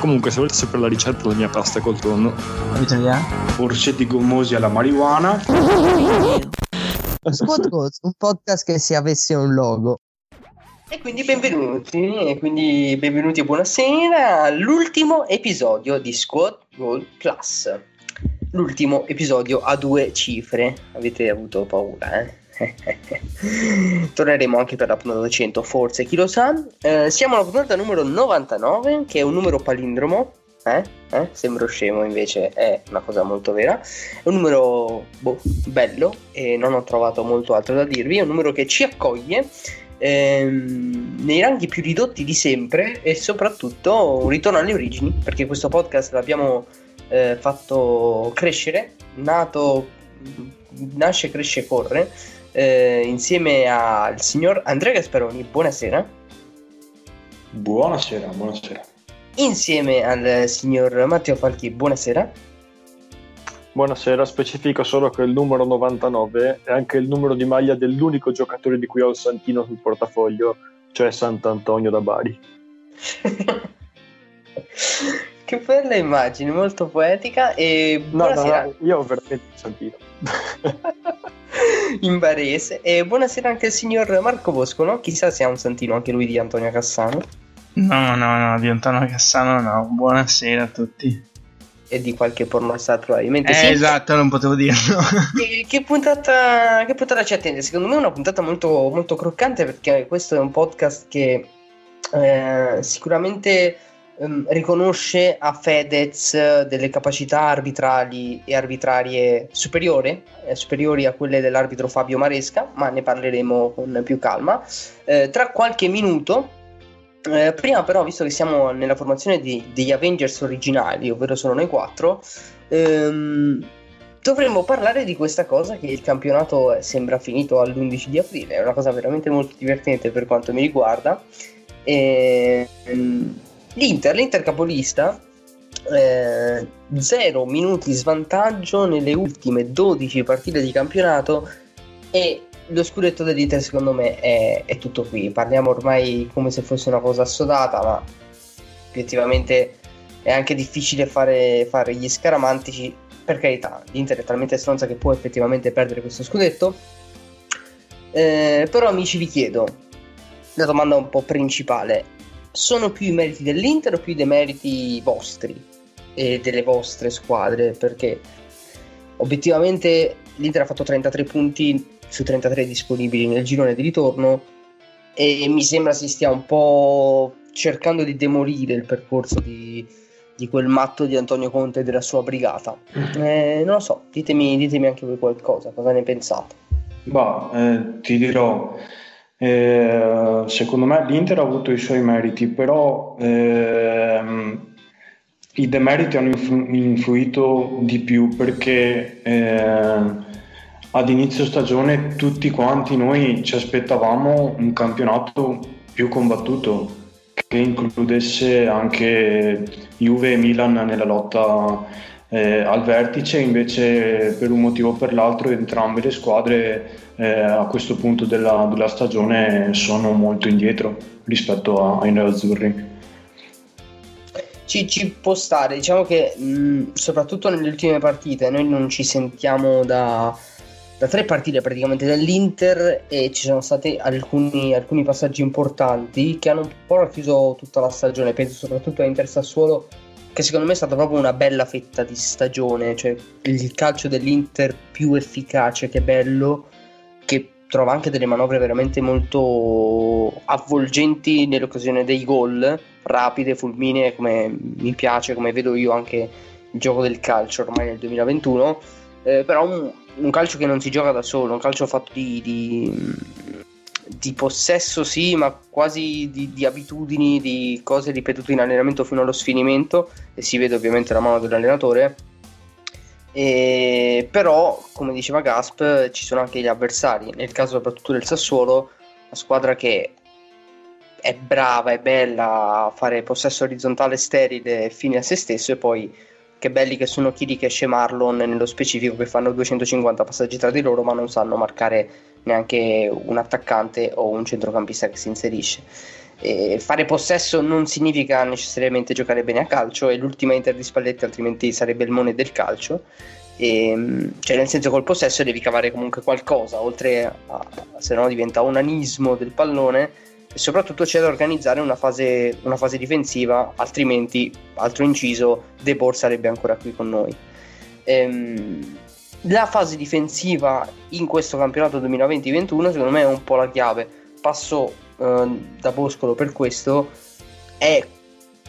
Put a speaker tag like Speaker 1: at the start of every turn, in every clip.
Speaker 1: Comunque, se volete sapere la ricetta della mia pasta col tonno?
Speaker 2: Orsetti gommosi alla marijuana.
Speaker 3: Squad Goals, un podcast che se avesse un logo.
Speaker 4: E quindi benvenuti, e quindi benvenuti e buonasera all'ultimo episodio di Squad Goal Plus. L'ultimo episodio a due cifre. Avete avuto paura, eh? Torneremo anche per la puntata 100, forse, chi lo sa. Eh, siamo alla puntata numero 99, che è un numero palindromo. Eh? Eh? Sembro scemo, invece è una cosa molto vera. È un numero boh, bello e non ho trovato molto altro da dirvi. È un numero che ci accoglie ehm, nei ranghi più ridotti di sempre e soprattutto un ritorno alle origini, perché questo podcast l'abbiamo eh, fatto crescere, nato, nasce, cresce, corre, eh, insieme al signor Andrea Gasparoni. Buonasera.
Speaker 2: Buonasera, buonasera.
Speaker 4: Insieme al signor Matteo Falchi. Buonasera.
Speaker 1: buonasera. Specifico solo che il numero 99 è anche il numero di maglia dell'unico giocatore di cui ho il Santino sul portafoglio, cioè Sant'Antonio da Bari.
Speaker 4: che bella immagine, molto poetica. E
Speaker 1: No, no,
Speaker 4: buonasera
Speaker 1: no, io ho veramente il Santino.
Speaker 4: in barese. E buonasera anche al signor Marco Boscono. Chissà se ha un santino anche lui di Antonio Cassano.
Speaker 5: No, no, no, di Antonio Cassano no. Buonasera a tutti.
Speaker 4: E di qualche pornostar probabilmente
Speaker 5: Eh,
Speaker 4: sì.
Speaker 5: esatto, non potevo dirlo.
Speaker 4: Che, che puntata, che puntata ci attende? Secondo me è una puntata molto, molto croccante perché questo è un podcast che eh, sicuramente ehm, riconosce a Fedez delle capacità arbitrali e arbitrarie superiori, eh, superiori a quelle dell'arbitro Fabio Maresca, ma ne parleremo con più calma. Eh, tra qualche minuto eh, prima però, visto che siamo nella formazione di- degli Avengers originali, ovvero sono noi quattro, ehm, dovremmo parlare di questa cosa che il campionato eh, sembra finito all'11 di aprile, è una cosa veramente molto divertente per quanto mi riguarda. Ehm, L'Inter, l'Inter capolista, 0 minuti svantaggio nelle ultime 12 partite di campionato e lo scudetto dell'Inter secondo me è, è tutto qui. Parliamo ormai come se fosse una cosa assodata, ma obiettivamente è anche difficile fare, fare gli scaramantici. Per carità, l'Inter è talmente stronza che può effettivamente perdere questo scudetto. Eh, però amici vi chiedo, la domanda un po' principale, sono più i meriti dell'Inter o più i demeriti vostri e delle vostre squadre? Perché obiettivamente l'Inter ha fatto 33 punti su 33 disponibili nel girone di ritorno e mi sembra si stia un po' cercando di demolire il percorso di, di quel matto di Antonio Conte e della sua brigata. Eh, non lo so, ditemi, ditemi anche voi qualcosa, cosa ne pensate?
Speaker 2: Bah, eh, ti dirò, eh, secondo me l'Inter ha avuto i suoi meriti, però ehm, i demeriti hanno influ- influito di più perché ehm, ad inizio stagione tutti quanti noi ci aspettavamo un campionato più combattuto che includesse anche Juve e Milan nella lotta eh, al vertice, invece per un motivo o per l'altro entrambe le squadre eh, a questo punto della, della stagione sono molto indietro rispetto a- ai nerazzurri.
Speaker 4: Ci, ci può stare, diciamo che mh, soprattutto nelle ultime partite noi non ci sentiamo da, da tre partite praticamente dell'Inter e ci sono stati alcuni, alcuni passaggi importanti che hanno un po' racchiuso tutta la stagione, penso soprattutto a Inter Sassuolo che secondo me è stata proprio una bella fetta di stagione, cioè il calcio dell'Inter più efficace che bello, che trova anche delle manovre veramente molto avvolgenti nell'occasione dei gol, rapide, fulminee, come mi piace, come vedo io anche il gioco del calcio ormai nel 2021, eh, però un, un calcio che non si gioca da solo, un calcio fatto di, di, di possesso sì, ma quasi di, di abitudini, di cose ripetute in allenamento fino allo sfinimento e si vede ovviamente la mano dell'allenatore. E, però, come diceva Gasp, ci sono anche gli avversari. Nel caso soprattutto del Sassuolo, la squadra che è brava, è bella a fare possesso orizzontale sterile fine a se stesso e poi che belli che sono Kiri e Marlon nello specifico che fanno 250 passaggi tra di loro ma non sanno marcare neanche un attaccante o un centrocampista che si inserisce. E fare possesso non significa necessariamente giocare bene a calcio, è l'ultima Inter di Spalletti, altrimenti sarebbe il mone del calcio. E, ehm, cioè, nel senso, col possesso devi cavare comunque qualcosa, oltre a se no diventa un anismo del pallone. E soprattutto c'è da organizzare una fase, una fase difensiva, altrimenti, altro inciso, De Boer sarebbe ancora qui con noi. Ehm, la fase difensiva in questo campionato 2020-21 secondo me è un po' la chiave. Passo eh, da Boscolo per questo, è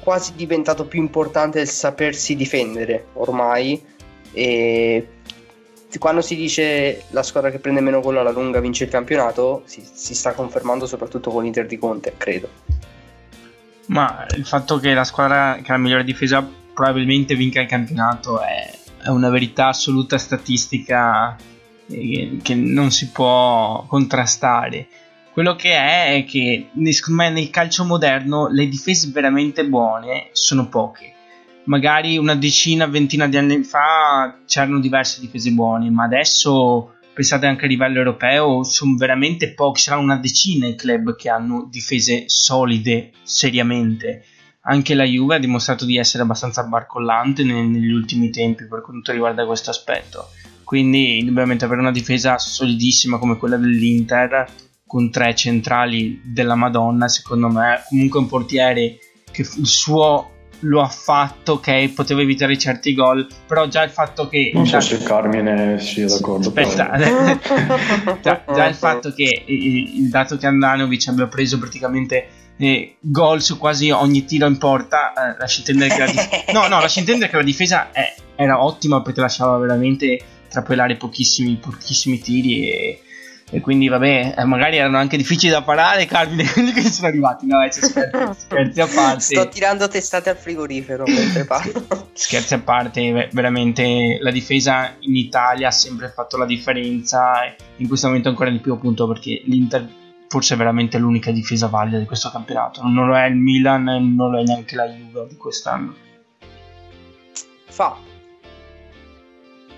Speaker 4: quasi diventato più importante il sapersi difendere ormai. E quando si dice la squadra che prende meno gol alla lunga vince il campionato, si, si sta confermando soprattutto con l'Inter di Conte, credo.
Speaker 5: Ma il fatto che la squadra che ha la migliore difesa probabilmente vinca il campionato è, è una verità assoluta statistica eh, che non si può contrastare. Quello che è è che secondo me nel calcio moderno le difese veramente buone sono poche. Magari una decina, ventina di anni fa c'erano diverse difese buone, ma adesso pensate anche a livello europeo sono veramente pochi, saranno una decina i club che hanno difese solide seriamente. Anche la Juve ha dimostrato di essere abbastanza barcollante negli ultimi tempi per quanto riguarda questo aspetto. Quindi, indubbiamente, avere una difesa solidissima come quella dell'Inter con tre centrali della Madonna, secondo me, comunque un portiere che il suo lo ha fatto, ok, poteva evitare certi gol, però già il fatto che...
Speaker 2: Non so se Carmine sia d'accordo.
Speaker 5: Aspetta, già, già, il fatto che il dato che Andanovic abbia preso praticamente eh, gol su quasi ogni tiro in porta, eh, lascia intendere che la difesa... no, no, che la difesa è, era ottima perché lasciava veramente trapelare pochissimi, pochissimi tiri e e quindi vabbè, eh, magari erano anche difficili da parare, Carmine, quelli che sono arrivati. No, eh, scherzi, scherzi a parte.
Speaker 4: Sto tirando testate al frigorifero mentre parlo.
Speaker 5: scherzi a parte, veramente la difesa in Italia ha sempre fatto la differenza. In questo momento ancora di più, appunto, perché l'Inter forse è veramente l'unica difesa valida di questo campionato. Non lo è il Milan, non lo è neanche la Juve di quest'anno.
Speaker 4: Fa,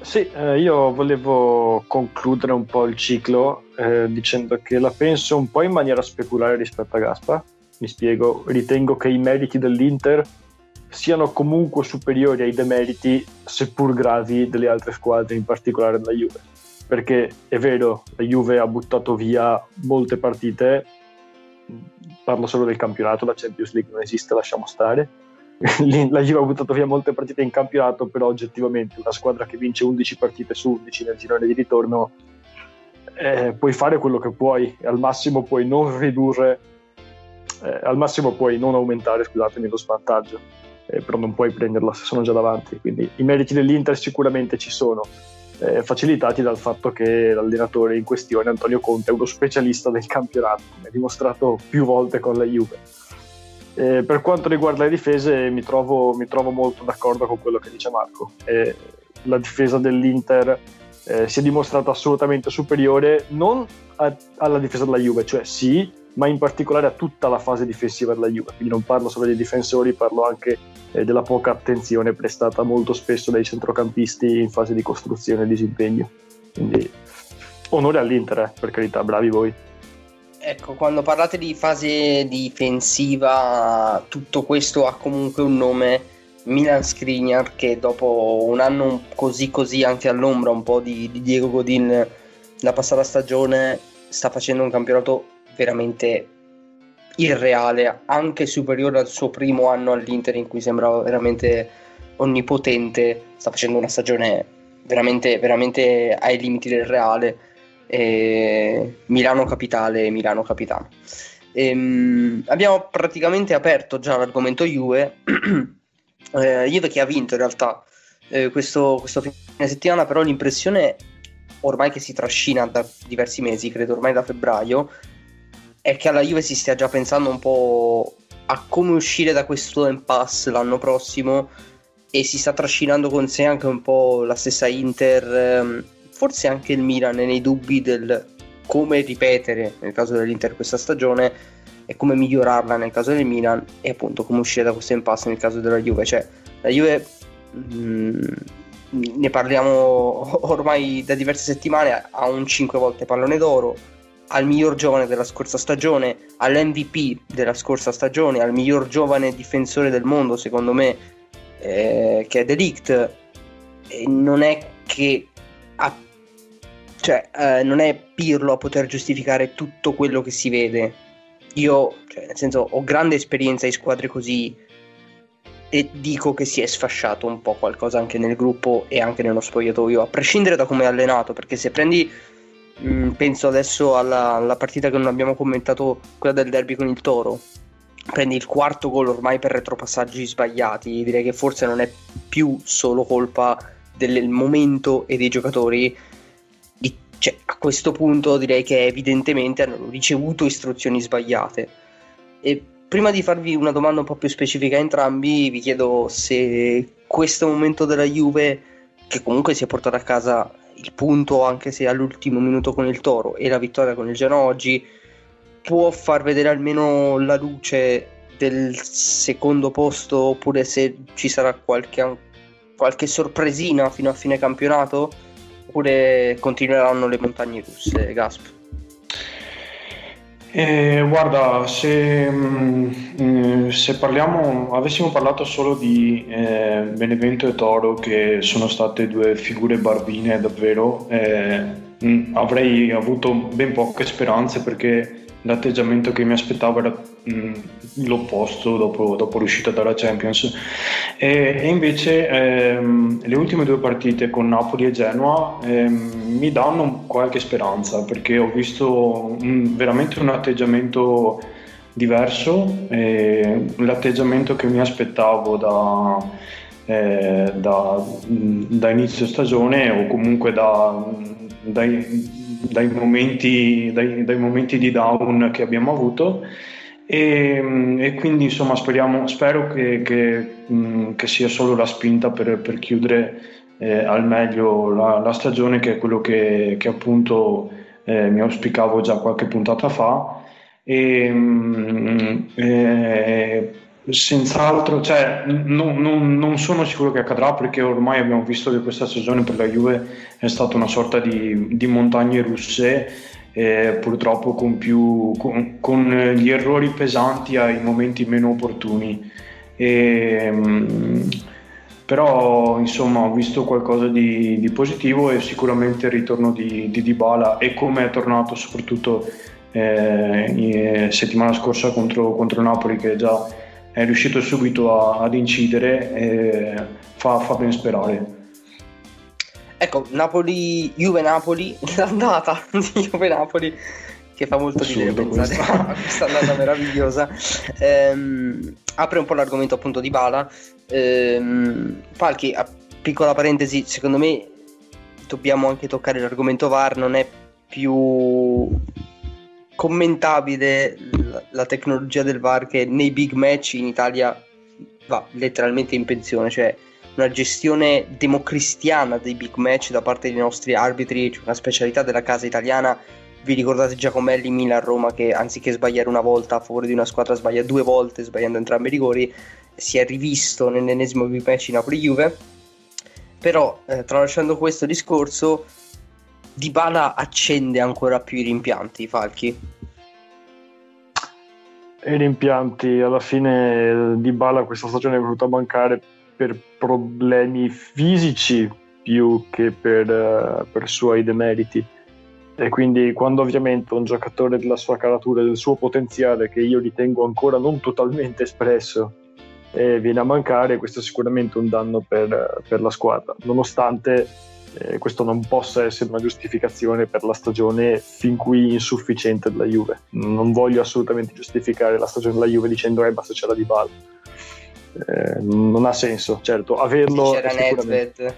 Speaker 1: sì, eh, io volevo concludere un po' il ciclo eh, dicendo che la penso un po' in maniera speculare rispetto a Gaspa. Mi spiego, ritengo che i meriti dell'Inter siano comunque superiori ai demeriti, seppur gravi, delle altre squadre, in particolare della Juve. Perché è vero, la Juve ha buttato via molte partite, parlo solo del campionato, la Champions League non esiste, lasciamo stare. La Juve ha buttato via molte partite in campionato, però oggettivamente una squadra che vince 11 partite su 11 nel girone di ritorno eh, puoi fare quello che puoi, al massimo puoi non ridurre, eh, al massimo puoi non aumentare, scusatemi, lo svantaggio, eh, però non puoi prenderla se sono già davanti. Quindi i meriti dell'Inter sicuramente ci sono, eh, facilitati dal fatto che l'allenatore in questione, Antonio Conte, è uno specialista del campionato, come dimostrato più volte con la Juve eh, per quanto riguarda le difese, mi trovo, mi trovo, molto d'accordo con quello che dice Marco. Eh, la difesa dell'Inter eh, si è dimostrata assolutamente superiore non a, alla difesa della Juve, cioè sì, ma in particolare a tutta la fase difensiva della Juve. Quindi non parlo solo dei difensori, parlo anche eh, della poca attenzione prestata molto spesso dai centrocampisti in fase di costruzione e disimpegno. Quindi onore all'Inter, eh, per carità, bravi voi.
Speaker 4: Ecco, quando parlate di fase difensiva, tutto questo ha comunque un nome, Milan Skriniar, che dopo un anno così così anche all'ombra un po' di, di Diego Godin la passata stagione sta facendo un campionato veramente irreale, anche superiore al suo primo anno all'Inter in cui sembrava veramente onnipotente, sta facendo una stagione veramente, veramente ai limiti del reale. E Milano Capitale Milano Capitano. Ehm, abbiamo praticamente aperto già l'argomento Juve, eh, Juve che ha vinto in realtà eh, questo, questo fine settimana, però l'impressione ormai che si trascina da diversi mesi, credo ormai da febbraio, è che alla Juve si stia già pensando un po' a come uscire da questo impasse l'anno prossimo e si sta trascinando con sé anche un po' la stessa Inter, ehm, forse anche il Milan nei dubbi del come ripetere nel caso dell'Inter questa stagione e come migliorarla nel caso del Milan e appunto come uscire da questo impasse nel caso della Juve. Cioè, la Juve mh, mm, ne parliamo ormai da diverse settimane, ha un 5 volte pallone d'oro, al miglior giovane della scorsa stagione, all'MVP della scorsa stagione, al miglior giovane difensore del mondo, secondo me, eh, che è Delict. E non è che cioè, eh, non è Pirlo a poter giustificare tutto quello che si vede. Io, cioè, nel senso, ho grande esperienza in squadre così e dico che si è sfasciato un po' qualcosa anche nel gruppo e anche nello spogliatoio, a prescindere da come è allenato, perché se prendi Mm, penso adesso alla, alla, partita che non abbiamo commentato, quella del derby con il Toro. Prendi il quarto gol ormai per retropassaggi sbagliati. Direi che forse non è più solo colpa del momento e dei giocatori. Cioè, a questo punto direi che evidentemente hanno ricevuto istruzioni sbagliate. E prima di farvi una domanda un po' più specifica a entrambi, vi chiedo se questo momento della Juve, che comunque si è portata a casa il punto, anche se all'ultimo minuto con il Toro, e la vittoria con il Genoa oggi, può far vedere almeno la luce del secondo posto, oppure se ci sarà qualche, qualche sorpresina fino a fine campionato, oppure continueranno le montagne russe, Gasp.
Speaker 2: Eh, guarda, se, mh, mm, se, parliamo, avessimo parlato solo di eh, Benevento e Toro, che sono state due figure barbine davvero, eh, mh, mm, avrei avuto ben poche speranze perché l'atteggiamento che mi aspettavo era mh, mm, l'opposto dopo, dopo, l'uscita dalla Champions. E, e invece ehm, le ultime due partite con Napoli e Genoa ehm, mi danno qualche speranza perché ho visto un, veramente un atteggiamento diverso l'atteggiamento che mi aspettavo da, eh, da, da inizio stagione o comunque da, dai, dai momenti, dai, dai momenti, di down che abbiamo avuto. E, e quindi insomma speriamo, spero che, che, che, sia solo la spinta per, per chiudere eh, al meglio la, la, stagione che è quello che, che appunto eh, mi auspicavo già qualche puntata fa. E, eh, senz'altro, cioè, non, non, non, sono sicuro che accadrà perché ormai abbiamo visto che questa stagione per la Juve è stata una sorta di, di montagne russe, eh, purtroppo con, più, con, con, gli errori pesanti ai momenti meno opportuni. E, mh, però insomma ho visto qualcosa di, di, positivo e sicuramente il ritorno di, di Dybala e come è tornato soprattutto eh, settimana scorsa contro, contro Napoli che già è riuscito subito a, ad incidere e fa, fa ben sperare.
Speaker 4: Ecco, Napoli, Juve-Napoli, l'andata di Juve-Napoli che fa molto ridere pensare a questa andata meravigliosa. Ehm, apre un po' l'argomento appunto di Bala. Ehm, Palchi, piccola parentesi, secondo me dobbiamo anche toccare l'argomento VAR, non è più commentabile la, tecnologia del VAR che nei big match in Italia va letteralmente in pensione, cioè una gestione democristiana dei big match da parte dei nostri arbitri, una specialità della casa italiana. Vi ricordate Giacomelli Milan-Roma che anziché sbagliare una volta a favore di una squadra sbaglia due volte sbagliando entrambi i rigori, si è rivisto nell'ennesimo big match Napoli-Juve. Però eh, tralasciando questo discorso, Dybala accende ancora più i rimpianti, Falchi?
Speaker 1: I rimpianti, alla fine Dybala questa stagione è venuta a mancare per problemi fisici più che per, uh, per suoi demeriti. E quindi quando ovviamente un giocatore della sua caratura, del suo potenziale, che io ritengo ancora non totalmente espresso, eh, viene a mancare, questo è sicuramente un danno per, per la squadra, nonostante eh, questo non possa essere una giustificazione per la stagione fin qui insufficiente della Juve. Non voglio assolutamente giustificare la stagione della Juve dicendo eh basta c'era di Ball. Eh, non ha senso, certo, averlo...
Speaker 4: Se c'era Nedved.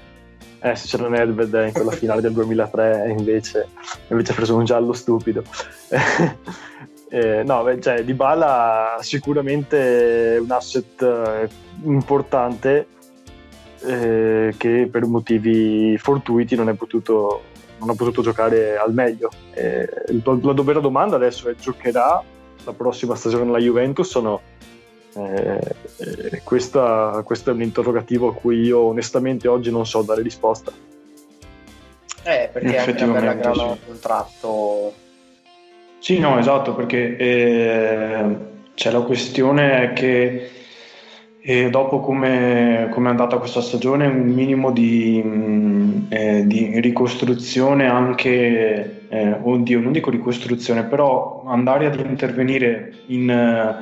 Speaker 1: Eh, se c'era Nedved in quella finale del 2003 invece, invece ha preso un giallo stupido. Eh, no, beh, cioè, Dybala sicuramente è un asset eh, importante eh, che per motivi fortuiti non, è potuto, non ha potuto giocare al meglio. Eh, la vera domanda adesso è giocherà la prossima stagione la Juventus o no? Eh, eh, questa, questo è un interrogativo a cui io onestamente oggi non so dare risposta.
Speaker 4: Eh, perché anche una bella grana sì. contratto.
Speaker 2: Sì, no, esatto, perché eh, c'è la questione che eh, dopo come, è andata questa stagione un minimo di, mh, mm, eh, di ricostruzione anche, eh, oddio, non dico ricostruzione, però andare ad intervenire in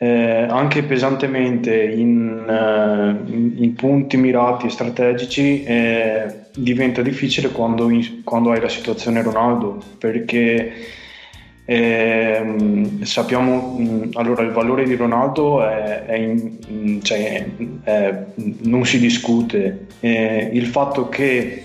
Speaker 2: eh, anche pesantemente in, uh, in, in, punti mirati e strategici eh, diventa difficile quando, quando, hai la situazione Ronaldo perché eh, sappiamo mh, allora il valore di Ronaldo è, è in, cioè, è, non si discute. Il fatto che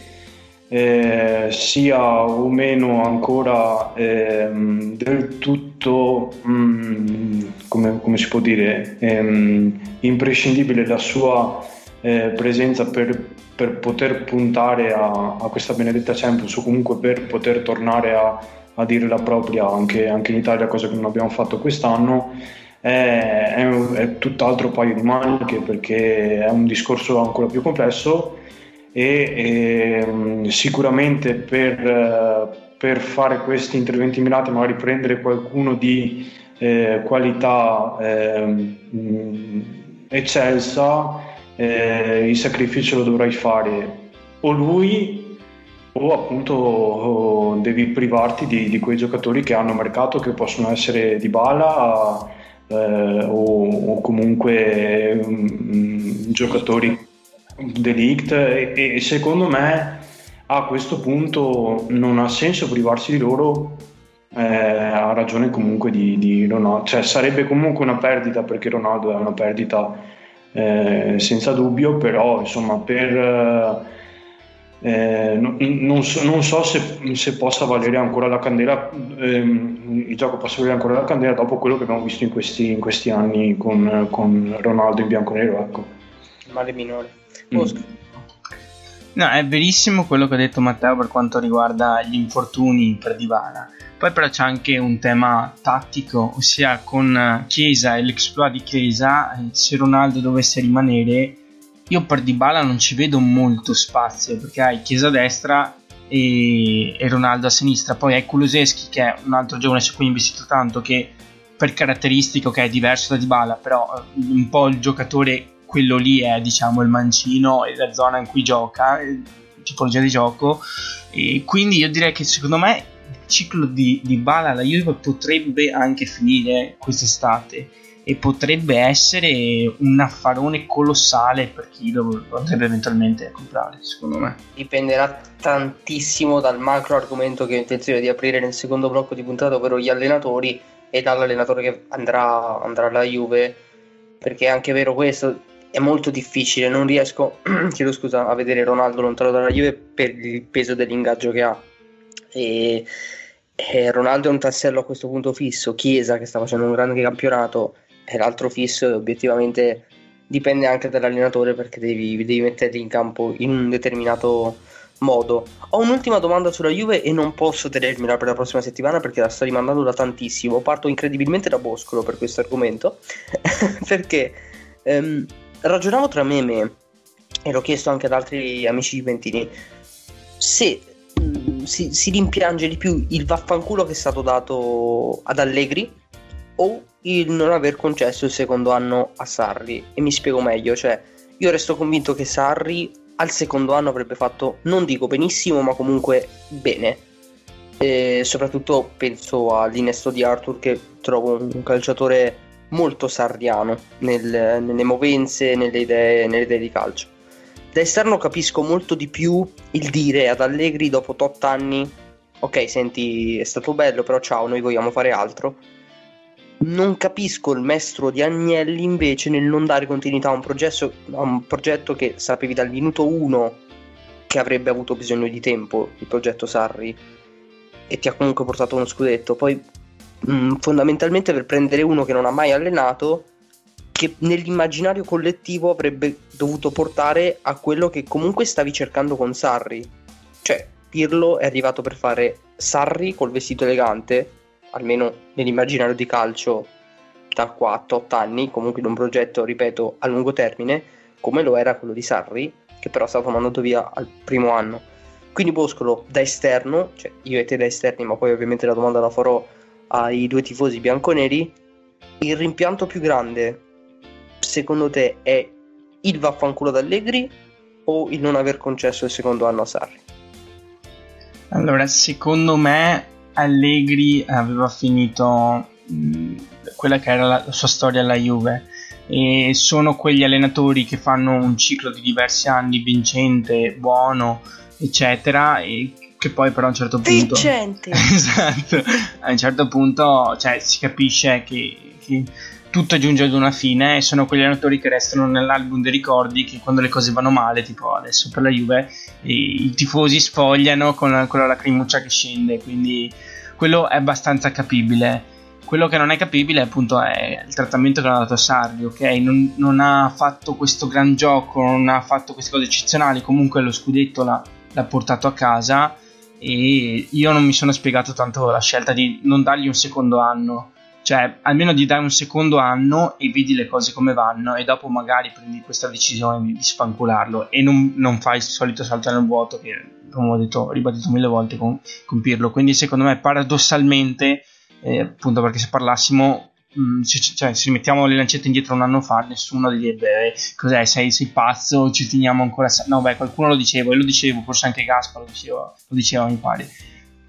Speaker 2: eh, sia o meno ancora ehm, del tutto, mh, mm, come, come, si può dire, ehm, imprescindibile la sua eh, presenza per, per, poter puntare a, a, questa benedetta Champions o comunque per poter tornare a, a dire la propria anche, anche, in Italia, cosa che non abbiamo fatto quest'anno. È, è, è tutt'altro paio di maniche perché è un discorso ancora più complesso e, e ehm, sicuramente per, per, fare questi interventi mirati magari prendere qualcuno di eh, qualità eh, eccelsa eh, il sacrificio lo dovrai fare o lui o appunto devi privarti di, di, quei giocatori che hanno mercato che possono essere di bala eh, o, o, comunque um, giocatori delict e, e secondo me a questo punto non ha senso privarsi di loro eh, ha ragione comunque di, di, Ronaldo. Cioè sarebbe comunque una perdita perché Ronaldo è una perdita eh, senza dubbio però insomma per eh, non, non, so, non, so, se, se, possa valere ancora la candela ehm, il gioco possa valere ancora la candela dopo quello che abbiamo visto in questi, in questi anni con, con Ronaldo in bianco e nero ecco.
Speaker 4: male minore
Speaker 5: Mm. No, è verissimo quello che ha detto Matteo per quanto riguarda gli infortuni per Dybala. Poi però c'è anche un tema tattico, ossia con Chiesa e l'exploit di Chiesa, eh, se Ronaldo dovesse rimanere, io per Dybala non ci vedo molto spazio, perché hai Chiesa a destra e, e Ronaldo a sinistra, poi hai Kuluseschi che è un altro giovane su cui ho investito tanto, che per caratteristiche ok è diverso da Dybala, però eh, un po' il giocatore quello lì è diciamo il mancino e la zona in cui gioca, tipologia di gioco. E quindi io direi che secondo me il ciclo di, di Bala alla Juve potrebbe anche finire quest'estate e potrebbe essere un affarone colossale per chi lo, andrebbe eventualmente comprare, secondo me.
Speaker 4: Dipenderà tantissimo dal macro argomento che ho intenzione di aprire nel secondo blocco di puntata, ovvero gli allenatori e dall'allenatore che andrà, andrà alla Juve, perché è anche vero questo, è molto difficile, non riesco chiedo scusa, a vedere Ronaldo lontano dalla Juve per il peso dell'ingaggio che ha. E Ronaldo è un tassello a questo punto fisso, Chiesa che sta facendo un grande campionato è l'altro fisso e obiettivamente dipende anche dall'allenatore perché devi, devi metterli in campo in un determinato modo. Ho un'ultima domanda sulla Juve e non posso tenermela per la prossima settimana perché la sto rimandando da tantissimo. Parto incredibilmente da Boscolo per questo argomento perché um, ragionavo tra me e me, e l'ho chiesto anche ad altri amici juventini, se mh, mm, si, si, rimpiange di più il vaffanculo che è stato dato ad Allegri o il non aver concesso il secondo anno a Sarri. E mi spiego meglio, cioè io resto convinto che Sarri al secondo anno avrebbe fatto, non dico benissimo, ma comunque bene. E soprattutto penso all'innesto di Arthur che trovo un calciatore molto sarriano nel, nelle movenze, nelle idee, nelle idee di calcio. Da esterno capisco molto di più il dire ad Allegri dopo 8 anni ok senti è stato bello però ciao noi vogliamo fare altro non capisco il mestro di Agnelli invece nel non dare continuità a un, progetto, a un progetto che sapevi dal minuto 1 che avrebbe avuto bisogno di tempo il progetto Sarri e ti ha comunque portato uno scudetto poi mh, mm, fondamentalmente per prendere uno che non ha mai allenato, che nell'immaginario collettivo avrebbe dovuto portare a quello che comunque stavi cercando con Sarri. Cioè, Pirlo è arrivato per fare Sarri col vestito elegante, almeno nell'immaginario di calcio da 4-8 anni, comunque in un progetto, ripeto, a lungo termine, come lo era quello di Sarri, che però è stato mandato via al primo anno. Quindi Boscolo da esterno, cioè io e te da esterni, ma poi ovviamente la domanda la farò ai due tifosi bianconeri, il rimpianto più grande secondo te è il vaffanculo d'Allegri o il non aver concesso il secondo anno a Sarri?
Speaker 5: Allora, secondo me Allegri aveva finito mh, quella che era la, la sua storia alla Juve e sono quegli allenatori che fanno un ciclo di diversi anni vincente, buono, eccetera, e che poi però a un certo punto
Speaker 4: Vincente!
Speaker 5: esatto, a un certo punto cioè, si capisce che, che tutto giunge ad una fine e sono quegli allenatori che restano nell'album dei ricordi che quando le cose vanno male, tipo adesso per la Juve, i, i tifosi sfogliano con la, con la lacrimuccia che scende, quindi quello è abbastanza capibile. Quello che non è capibile appunto è il trattamento che hanno dato a Sarri, ok? Non, non, ha fatto questo gran gioco, non ha fatto queste cose eccezionali, comunque lo scudetto l'ha, l'ha portato a casa e io non mi sono spiegato tanto la scelta di non dargli un secondo anno cioè almeno di dare un secondo anno e vedi le cose come vanno e dopo magari prendi questa decisione di, di e non, non, fai il solito salto nel vuoto che come ho detto, ribadito mille volte con, con Pirlo. Quindi secondo me paradossalmente eh, appunto perché se parlassimo mm, se, cioè, se mettiamo le lancette indietro un anno fa nessuno direbbe eh, cos'è sei, sei pazzo ci teniamo ancora no beh qualcuno lo diceva e lo dicevo forse anche Gaspar lo diceva, lo diceva mi pare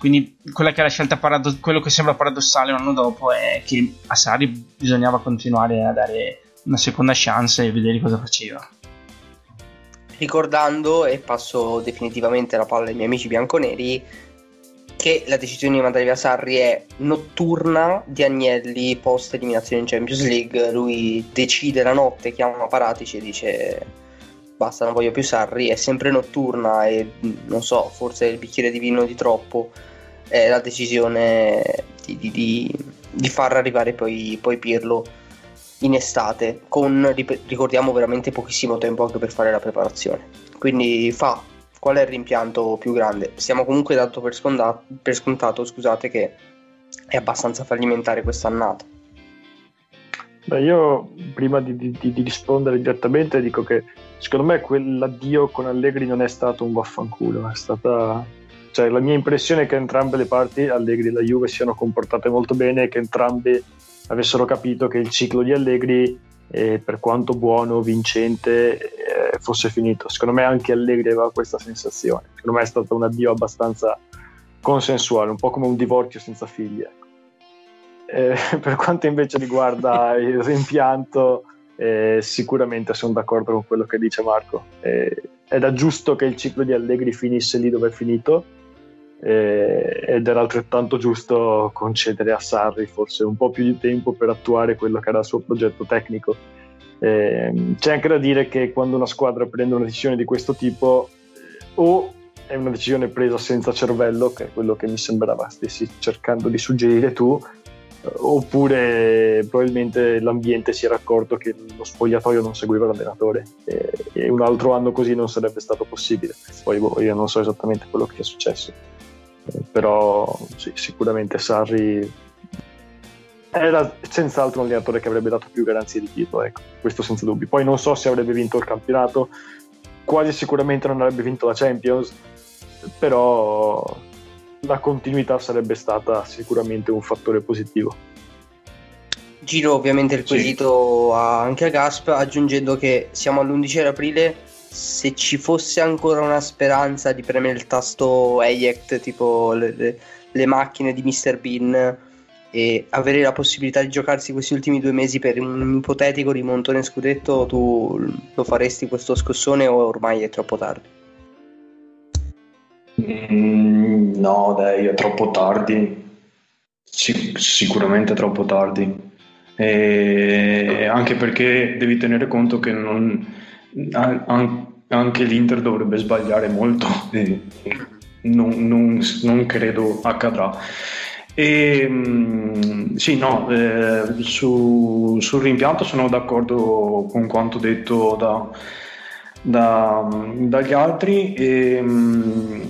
Speaker 5: quindi quella che è la scelta paradossale, quello che sembra paradossale un anno dopo è che a Sari bisognava continuare a dare una seconda chance e vedere cosa faceva.
Speaker 4: Ricordando, e passo definitivamente la palla ai miei amici bianconeri, che la decisione di mandare via Sarri è notturna di Agnelli post eliminazione in Champions League. Lui decide la notte, chiama Paratici e dice basta, non voglio più Sarri. È sempre notturna e non so, forse il bicchiere di vino di troppo è la decisione di, di, di, di far arrivare poi, poi, Pirlo in estate, con ricordiamo veramente pochissimo tempo anche per fare la preparazione. Quindi fa qual è il rimpianto più grande? Stiamo comunque dato per, scondato, per scontato scusate, che è abbastanza fallimentare quest'annata.
Speaker 1: Beh, io prima di, di, di, rispondere direttamente dico che secondo me quell'addio con Allegri non è stato un vaffanculo, è stata cioè, la mia impressione è che entrambe le parti, Allegri e la Juve, siano comportate molto bene e che entrambe avessero capito che il ciclo di Allegri, eh, per quanto buono, vincente, eh, fosse finito. Secondo me anche Allegri aveva questa sensazione. Secondo me è stato un addio abbastanza consensuale, un po' come un divorzio senza figli. Ecco. Eh, per quanto invece riguarda il rimpianto, eh, sicuramente sono d'accordo con quello che dice Marco. Eh, era giusto che il ciclo di Allegri finisse lì dove è finito ed era altrettanto giusto concedere a Sarri forse un po' più di tempo per attuare quello che era il suo progetto tecnico. Eh, c'è anche da dire che quando una squadra prende una decisione di questo tipo eh, o è una decisione presa senza cervello, che è quello che mi sembrava stessi cercando di suggerire tu, eh, oppure probabilmente l'ambiente si era accorto che lo spogliatoio non seguiva l'allenatore e, e un altro anno così non sarebbe stato possibile. Poi boh, io non so esattamente quello che è successo però sì, sicuramente Sarri era senz'altro un allenatore che avrebbe dato più garanzie di titolo, ecco, questo senza dubbio. Poi non so se avrebbe vinto il campionato, quasi sicuramente non avrebbe vinto la Champions, però la continuità sarebbe stata sicuramente un fattore positivo.
Speaker 4: Giro ovviamente il quesito sì. anche a Gasp, aggiungendo che siamo all'11 aprile se ci fosse ancora una speranza di premere il tasto eject tipo le, le, le, macchine di Mr. Bean e avere la possibilità di giocarsi questi ultimi due mesi per un ipotetico rimontone scudetto tu lo faresti questo scossone o ormai è troppo tardi?
Speaker 2: Mm, no dai è troppo tardi Sic- sicuramente troppo tardi e anche perché devi tenere conto che non anche l'Inter dovrebbe sbagliare molto. E non, non, non credo accadrà. E, mh, sì, no, eh, su, sul rimpianto sono d'accordo con quanto detto da, da, dagli altri. E, mh,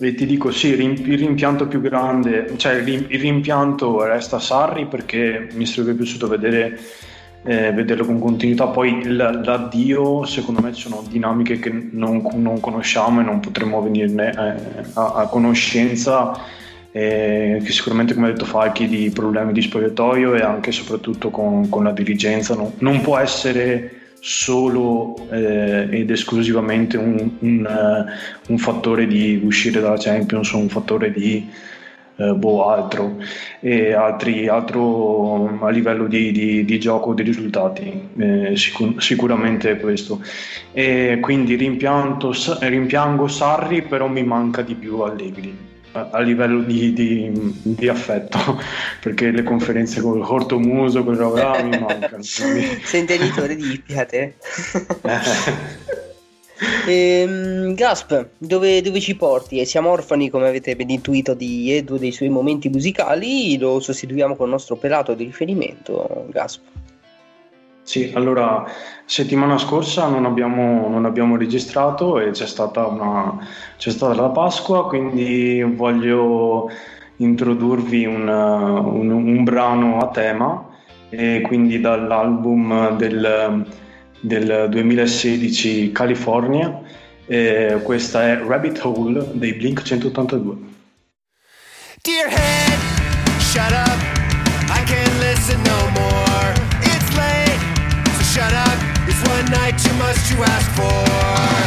Speaker 2: e, ti dico sì, il rimpianto più grande, cioè il rimpianto resta Sarri perché mi sarebbe piaciuto vedere eh, vederlo con continuità. Poi l'addio, secondo me, sono dinamiche che non, non conosciamo e non potremo venirne eh, a, a, conoscenza. Eh, che sicuramente, come ha detto Falchi, di problemi di spogliatoio e anche e soprattutto con, con la dirigenza. No? Non può essere solo eh, ed esclusivamente un, un, uh, un, fattore di uscire dalla Champions un fattore di eh, boh, altro, e altri, altro a livello di, di, di gioco, di risultati, eh, sicur- sicuramente questo. E quindi rimpianto, rimpiango Sarri, però mi manca di più Allegri a livello di, di, di, affetto perché le conferenze con Cortomuso con roba mi mancano
Speaker 4: sei intenditore di Ippiate Ehm, Gasp, dove, dove, ci porti? E siamo orfani, come avete ben intuito, di Edo dei suoi momenti musicali. Lo sostituiamo con il nostro pelato di riferimento, Gasp.
Speaker 2: Sì, allora settimana scorsa non abbiamo, non abbiamo registrato e c'è stata, una, c'è stata la Pasqua, quindi voglio introdurvi un, un, un brano a tema, e quindi dall'album del del 2016 California. Eh, questa è Rabbit Hole dei Blink 182. Dear head, shut up. I can't listen no more. It's late, so shut up. It's one night too much to ask for.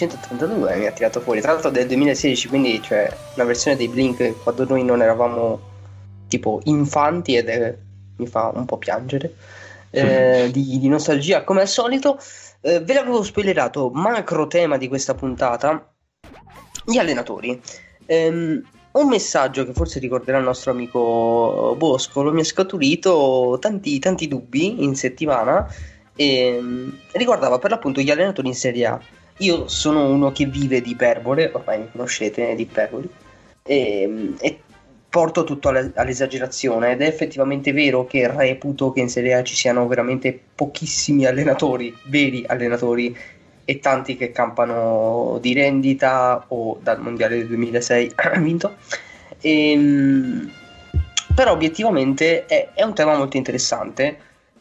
Speaker 4: Blink 132 mi ha tirato fuori, tra l'altro del 2016, quindi cioè una versione dei Blink quando noi non eravamo tipo infanti ed è, mi fa un po' piangere. Eh, mm. di, di, nostalgia come al solito eh, ve l'avevo spoilerato macro tema di questa puntata gli allenatori ehm, un messaggio che forse ricorderà il nostro amico Boscolo mi ha scaturito tanti, tanti dubbi in settimana e ehm, riguardava per l'appunto gli allenatori in Serie A io sono uno che vive di iperbole, ormai mi conoscete di iperboli, e, e porto tutto all'esagerazione ed è effettivamente vero che reputo che in Serie A ci siano veramente pochissimi allenatori, veri allenatori e tanti che campano di rendita o dal mondiale del 2006 vinto. E, ehm, però obiettivamente è, è, un tema molto interessante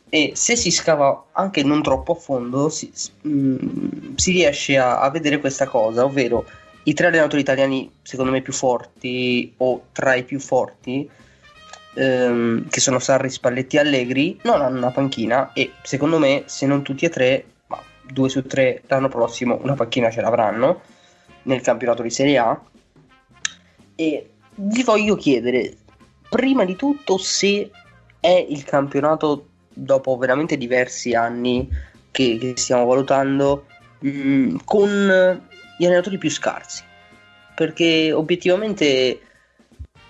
Speaker 4: e se si scava anche non troppo a fondo si, mh, mm, si riesce a, a, vedere questa cosa, ovvero i tre allenatori italiani secondo me più forti o tra i più forti ehm, che sono Sarri, Spalletti e Allegri non hanno una panchina. E secondo me se non tutti e tre, ma due su tre l'anno prossimo una panchina ce l'avranno nel campionato di Serie A. E vi voglio chiedere prima di tutto se è il campionato dopo veramente diversi anni che, che stiamo valutando mh, mm, con gli allenatori più scarsi. Perché obiettivamente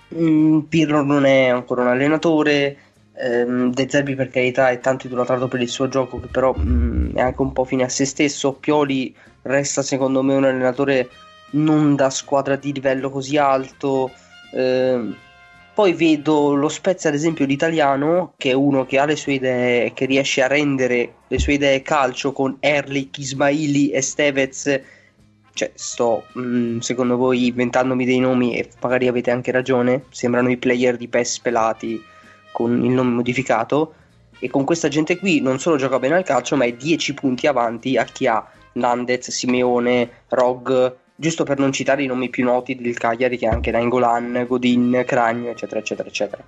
Speaker 4: mh, mm, Pirlo non è ancora un allenatore ehm, De Zerbi per carità è tanto idolatrato per il suo gioco che però mh, mm, è anche un po' fine a se stesso. Pioli resta secondo me un allenatore non da squadra di livello così alto ehm, poi vedo lo Spezia, ad esempio, l'italiano, che è uno che ha le sue idee, che riesce a rendere le sue idee calcio con Erlich, Ismaili e Stevez. Cioè, sto mh, mm, secondo voi inventandomi dei nomi e magari avete anche ragione. Sembrano i player di PES pelati con il nome modificato. E con questa gente qui non solo gioca bene al calcio, ma è 10 punti avanti a chi ha Nandez, Simeone, Rog, giusto per non citare i nomi più noti del Cagliari che è anche Nangolan, Godin, Cragno, eccetera, eccetera, eccetera.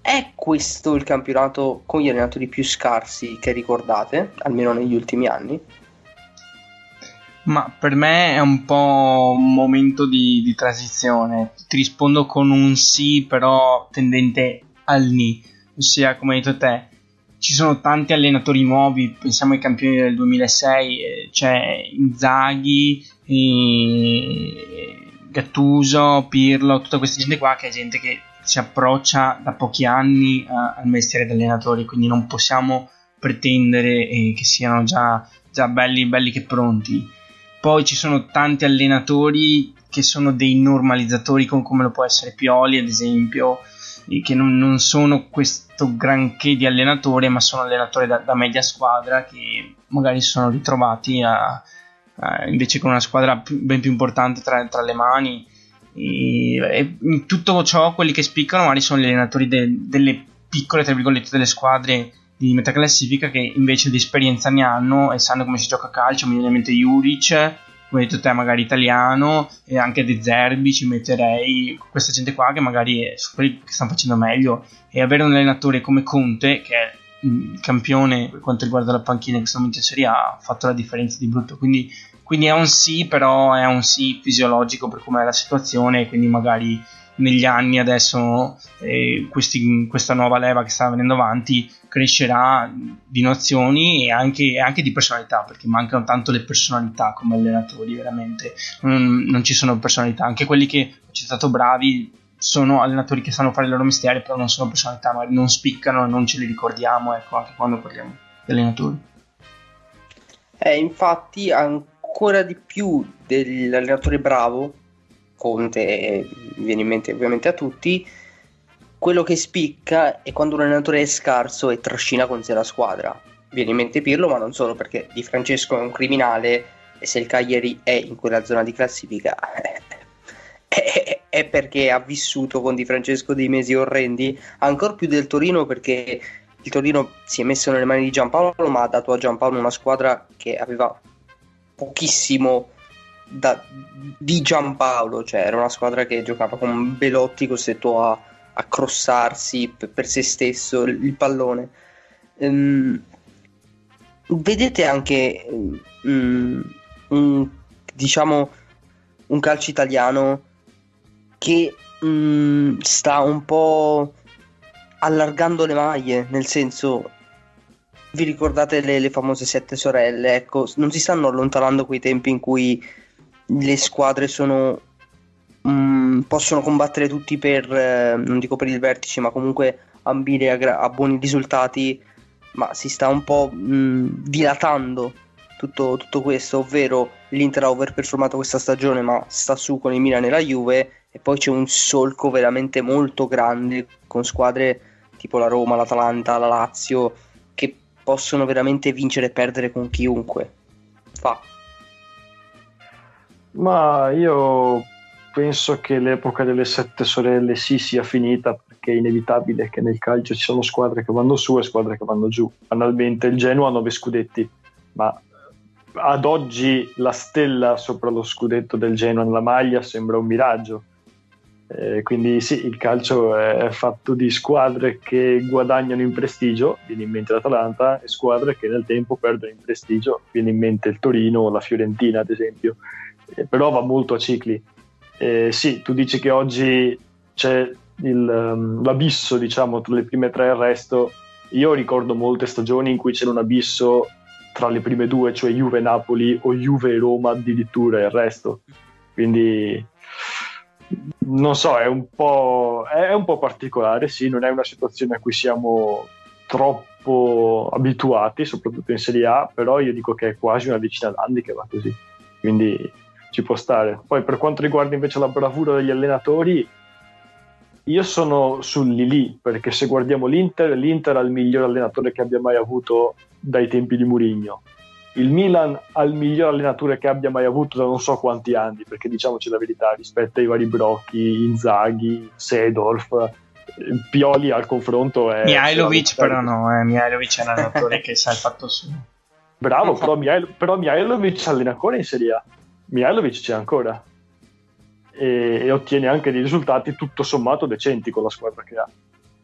Speaker 4: È questo il campionato con gli allenatori più scarsi che ricordate, almeno negli ultimi anni?
Speaker 5: Ma per me è un po' un momento di, di transizione. Ti rispondo con un sì, però tendente al ni, ossia come hai detto te ci sono tanti allenatori nuovi, pensiamo ai campioni del 2006, eh, c'è Inzaghi, Gattuso, Pirlo, tutta questa gente qua che è gente che si approccia da pochi anni a, al mestiere di allenatori, quindi non possiamo pretendere eh, che siano già, già belli, belli che pronti. Poi ci sono tanti allenatori che sono dei normalizzatori come lo può essere Pioli ad esempio, che non, non, sono questo granché di allenatore, ma sono allenatori da, da media squadra che magari si sono ritrovati a, a, invece con una squadra più, ben più importante tra, tra le mani. E, e, in tutto ciò, quelli che spiccano magari sono gli allenatori de, delle piccole, tra virgolette, delle squadre di metà classifica che invece di esperienza ne hanno e sanno come si gioca a calcio. Mi Juric come hai detto te, magari italiano e anche De Zerbi ci metterei questa gente qua che magari su quelli che stanno facendo meglio. E avere un allenatore come Conte che è il campione per quanto riguarda la panchina in questo momento in Serie A ha fatto la differenza di brutto. Quindi, quindi è un sì però è un sì fisiologico per com'è la situazione quindi magari negli anni adesso eh, questi, questa nuova leva che sta venendo avanti crescerà di nozioni e anche, anche, di personalità perché mancano tanto le personalità come allenatori veramente. Non, non ci sono personalità. Anche quelli che ho citato bravi sono allenatori che sanno fare il loro mestiere però non sono personalità magari non spiccano non ce li ricordiamo ecco anche quando parliamo di allenatori.
Speaker 4: Eh, infatti ancora di più dell'allenatore bravo Conte viene in mente ovviamente a tutti, quello che spicca è quando un allenatore è scarso e trascina con sé la squadra. Viene in mente Pirlo, ma non solo perché Di Francesco è un criminale e se il Cagliari è in quella zona di classifica è, perché ha vissuto con Di Francesco dei mesi orrendi, ancora più del Torino perché il Torino si è messo nelle mani di Giampaolo, ma ha dato a Giampaolo una squadra che aveva pochissimo da, di Giampaolo, cioè era una squadra che giocava con Belotti costretto a crossarsi per, se stesso il, il pallone. Um, vedete anche um, un, diciamo un calcio italiano che um, sta un po' allargando le maglie, nel senso vi ricordate le, le, famose sette sorelle? Ecco, non si stanno allontanando quei tempi in cui le squadre sono mh, possono combattere tutti per eh, non dico per il vertice ma comunque ambire a, gra- a buoni risultati ma si sta un po' mh, dilatando tutto, tutto, questo ovvero l'Inter ha overperformato questa stagione ma sta su con il Milan e la Juve e poi c'è un solco veramente molto grande con squadre tipo la Roma, l'Atalanta, la Lazio che possono veramente vincere e perdere con chiunque. Fa.
Speaker 1: Ma io penso che l'epoca delle sette sorelle sì sia finita perché è inevitabile che nel calcio ci sono squadre che vanno su e squadre che vanno giù. Banalmente il Genoa ha nove scudetti, ma ad oggi la stella sopra lo scudetto del Genoa nella maglia sembra un miraggio. Eh, quindi sì, il calcio è fatto di squadre che guadagnano in prestigio, viene in mente l'Atalanta, e squadre che nel tempo perdono in prestigio, viene in mente il Torino o la Fiorentina ad esempio, eh, però va molto a cicli. Eh, sì, tu dici che oggi c'è il, um, l'abisso diciamo, tra le prime tre e il resto, io ricordo molte stagioni in cui c'era un abisso tra le prime due, cioè Juve-Napoli o Juve-Roma addirittura e il resto. Quindi non so, è un, è un po' particolare, sì, non è una situazione a cui siamo troppo abituati, soprattutto in Serie A, però io dico che è quasi una decina d'anni che va così, quindi ci può stare. Poi per quanto riguarda invece la bravura degli allenatori, io sono sul lì perché se guardiamo l'Inter, l'Inter ha il miglior allenatore che abbia mai avuto dai tempi di Murigno. Il Milan ha il miglior allenatore che abbia mai avuto da non so quanti anni, perché diciamoci la verità, rispetto ai vari Brocchi, Inzaghi, Sedorf, Pioli al confronto è...
Speaker 5: Mihailovic però no, eh. Mihailovic è un allenatore che sa il fatto suo.
Speaker 1: Bravo, però, Mihail, però Mihailovic allena ancora in Serie A. Mihailovic c'è ancora e, e, ottiene anche dei risultati tutto sommato decenti con la squadra che ha.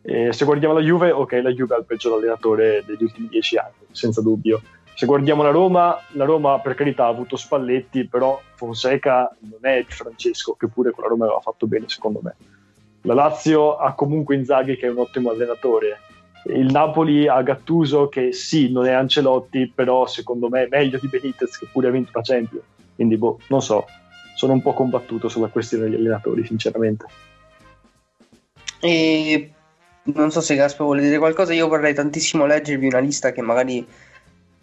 Speaker 1: E se guardiamo la Juve, ok, la Juve ha il peggior allenatore degli ultimi dieci anni, senza dubbio. Se guardiamo la Roma, la Roma per carità ha avuto Spalletti, però Fonseca non è di Francesco, che pure con la Roma aveva fatto bene secondo me. La Lazio ha comunque Inzaghi che è un ottimo allenatore. Il Napoli ha Gattuso che sì, non è Ancelotti, però secondo me è meglio di Benitez che pure ha vinto la Champions. Quindi boh, non so, sono un po' combattuto sulla questione degli allenatori, sinceramente.
Speaker 4: E non so se Gaspo vuole dire qualcosa, io vorrei tantissimo leggervi una lista che magari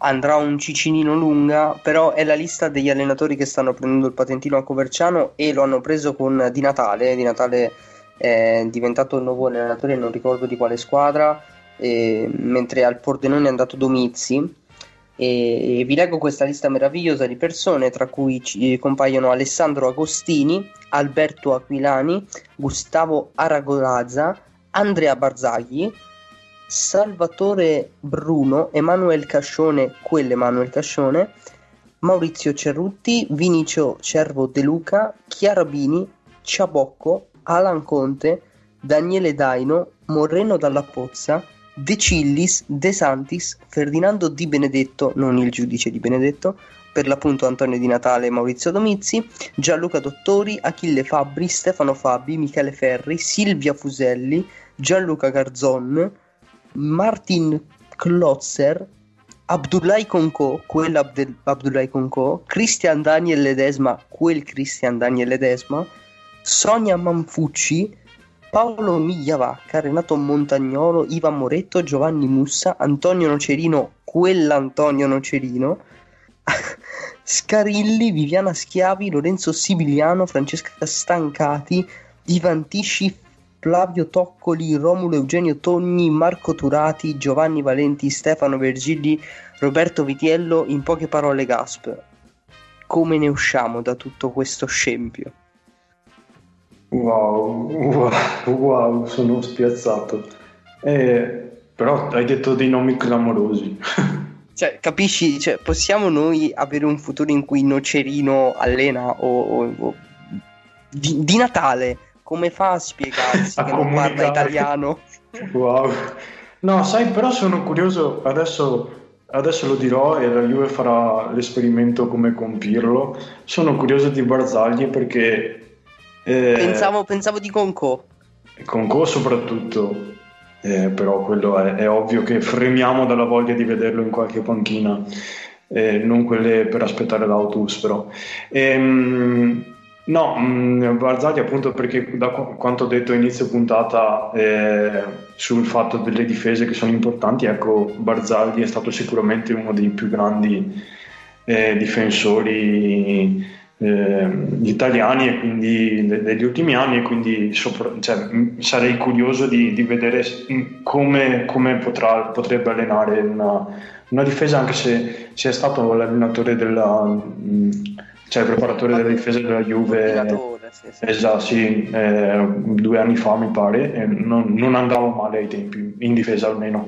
Speaker 4: andrà un cicinino lunga, però è la lista degli allenatori che stanno prendendo il patentino a Coverciano e lo hanno preso con Di Natale. Di Natale è diventato il nuovo allenatore, non ricordo di quale squadra, mentre al Pordenone è andato Domizzi e vi leggo questa lista meravigliosa di persone tra cui ci compaiono Alessandro Agostini, Alberto Aquilani, Gustavo Aragolazza, Andrea Barzagli, Salvatore Bruno, Emanuele Cascione, quell'Emanuel Cascione, Maurizio Cerrutti, Vinicio Cervo De Luca, Chiara Bini, Ciabocco, Alan Conte, Daniele Daino, Moreno Dalla Pozza, De Cillis, De Santis, Ferdinando Di Benedetto, non il giudice Di Benedetto, per l'appunto Antonio Di Natale e Maurizio Domizzi, Gianluca Dottori, Achille Fabbri, Stefano Fabi, Michele Ferri, Silvia Fuselli, Gianluca Garzon, Martin Klotzer, Abdullahi Conco, quel Abdullahi Conco, Christian Daniel Ledesma, quel Christian Daniel Ledesma, Sonia Manfucci, Paolo Migliavacca, Renato Montagnolo, Ivan Moretto, Giovanni Mussa, Antonio Nocerino, quell'Antonio Nocerino, Scarilli, Viviana Schiavi, Lorenzo Sibiliano, Francesca Stancati, Ivan Tisci, Flavio Toccoli, Romulo Eugenio Togni, Marco Turati, Giovanni Valenti, Stefano Vergilli, Roberto Vitiello, in poche parole Gasp. Come ne usciamo da tutto questo scempio?
Speaker 2: Wow, wow, wow, sono spiazzato. Eh, però hai detto dei nomi clamorosi.
Speaker 4: Cioè, capisci? Cioè, possiamo noi avere un futuro in cui Nocerino allena o, o, o di, di, Natale? Come fa a spiegarsi a che non parla italiano?
Speaker 2: Wow. No, sai, però sono curioso, adesso, adesso lo dirò e la Juve farà l'esperimento come compirlo. Sono curioso di Barzagli perché
Speaker 4: eh, pensavo, pensavo, di Conco.
Speaker 2: Conco soprattutto, eh, però quello è, è, ovvio che fremiamo dalla voglia di vederlo in qualche panchina, eh, non quelle per aspettare l'autobus però. Ehm, no, mh, mm, Barzagli appunto perché da quanto ho detto inizio puntata eh, sul fatto delle difese che sono importanti, ecco Barzagli è stato sicuramente uno dei più grandi eh, difensori eh, gli italiani e quindi de- degli ultimi anni e quindi sopra, cioè, sarei curioso di, di vedere come, come potrà, potrebbe allenare una, una, difesa anche se, se è stato l'allenatore della cioè il preparatore della difesa della Juve
Speaker 4: sì, sì.
Speaker 2: Esatto, sì, eh, due anni fa mi pare, non, non andavo male ai tempi, in difesa almeno.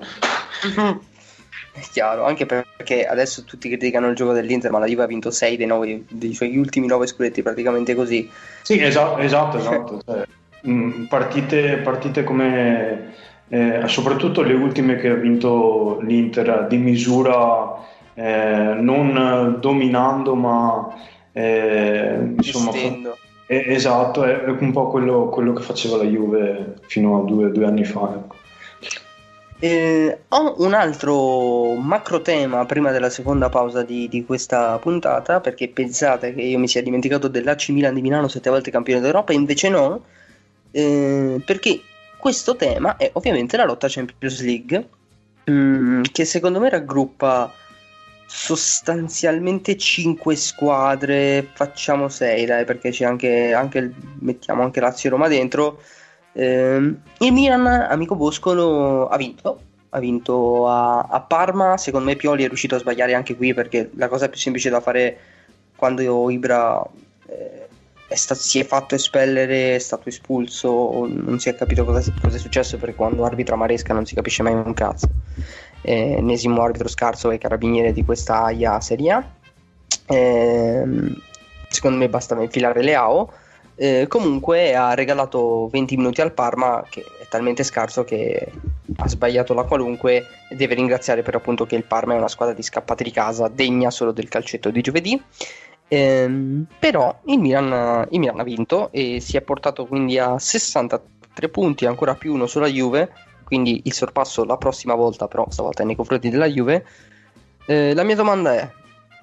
Speaker 4: È chiaro, anche perché adesso tutti criticano il gioco dell'Inter, ma la Juve ha vinto 6 dei, dei suoi ultimi 9 scudetti, praticamente così.
Speaker 2: Sì, esatto, esatto, esatto. Cioè, mh, partite, partite come eh, soprattutto le ultime che ha vinto l'Inter di misura, eh, non dominando, ma eh, insomma,
Speaker 4: Gestendo.
Speaker 2: eh, esatto, è, è un po' quello, quello che faceva la Juve fino a due, due anni fa. ecco.
Speaker 4: Eh, ho un altro macro tema prima della seconda pausa di, di questa puntata, perché pensate che io mi sia dimenticato dell'AC Milan di Milano sette volte campione d'Europa, invece no, eh, perché questo tema è ovviamente la lotta Champions League, mm, che secondo me raggruppa sostanzialmente 5 squadre, facciamo 6 dai, perché c'è anche, anche mettiamo anche Lazio Roma dentro. Ehm, il Milan, amico Boscolo, ha vinto. Ha vinto a, a Parma. Secondo me Pioli è riuscito a sbagliare anche qui perché la cosa più semplice da fare quando Ibra eh, è sta- si è fatto espellere, è stato espulso, non si è capito cosa, cosa è successo perché quando arbitra Maresca non si capisce mai un cazzo. Eh, ennesimo arbitro scarso e carabiniere di questa AIA Serie A. Ehm, secondo me basta infilare Leao. Eh, comunque ha regalato 20 minuti al Parma, che è talmente scarso che ha sbagliato la qualunque e deve ringraziare per appunto che il Parma è una squadra di scappati di casa degna solo del calcetto di giovedì. Ehm, però il Milan, il Milan ha vinto e si è portato quindi a 63 punti, ancora più uno sulla Juve, quindi il sorpasso la prossima volta, però stavolta è nei confronti della Juve. Eh, la mia domanda è: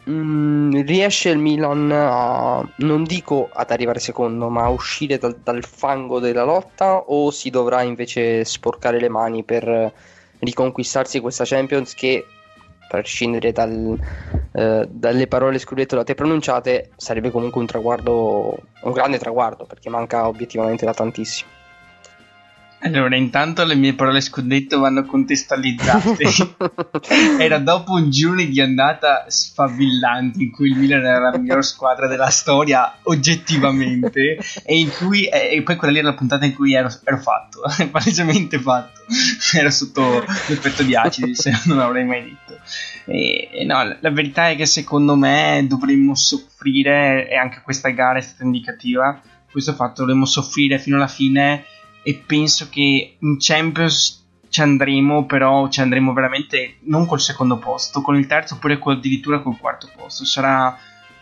Speaker 4: mm, riesce il Milan a, non dico ad arrivare secondo, ma a uscire dal, dal fango della lotta o si dovrà invece sporcare le mani per riconquistarsi questa Champions che, a prescindere dal, eh, dalle parole scudetto da te pronunciate, sarebbe comunque un traguardo, un grande traguardo, perché manca obiettivamente da tantissimo.
Speaker 5: Allora, intanto le mie parole scudetto vanno contestualizzate. Era dopo un girone di andata sfavillante in cui il Milan era la miglior squadra della storia oggettivamente e in cui e poi quella lì era la puntata in cui ero, ero fatto, palesemente fatto. Ero sotto l'effetto di acidi, se non l'avrei mai detto. E, e no, la, la verità è che secondo me dovremmo soffrire e anche questa gara è stata indicativa. Questo fatto dovremmo soffrire fino alla fine e penso che in Champions ci andremo, però ci andremo veramente non col secondo posto, con il terzo oppure addirittura col quarto posto. Sarà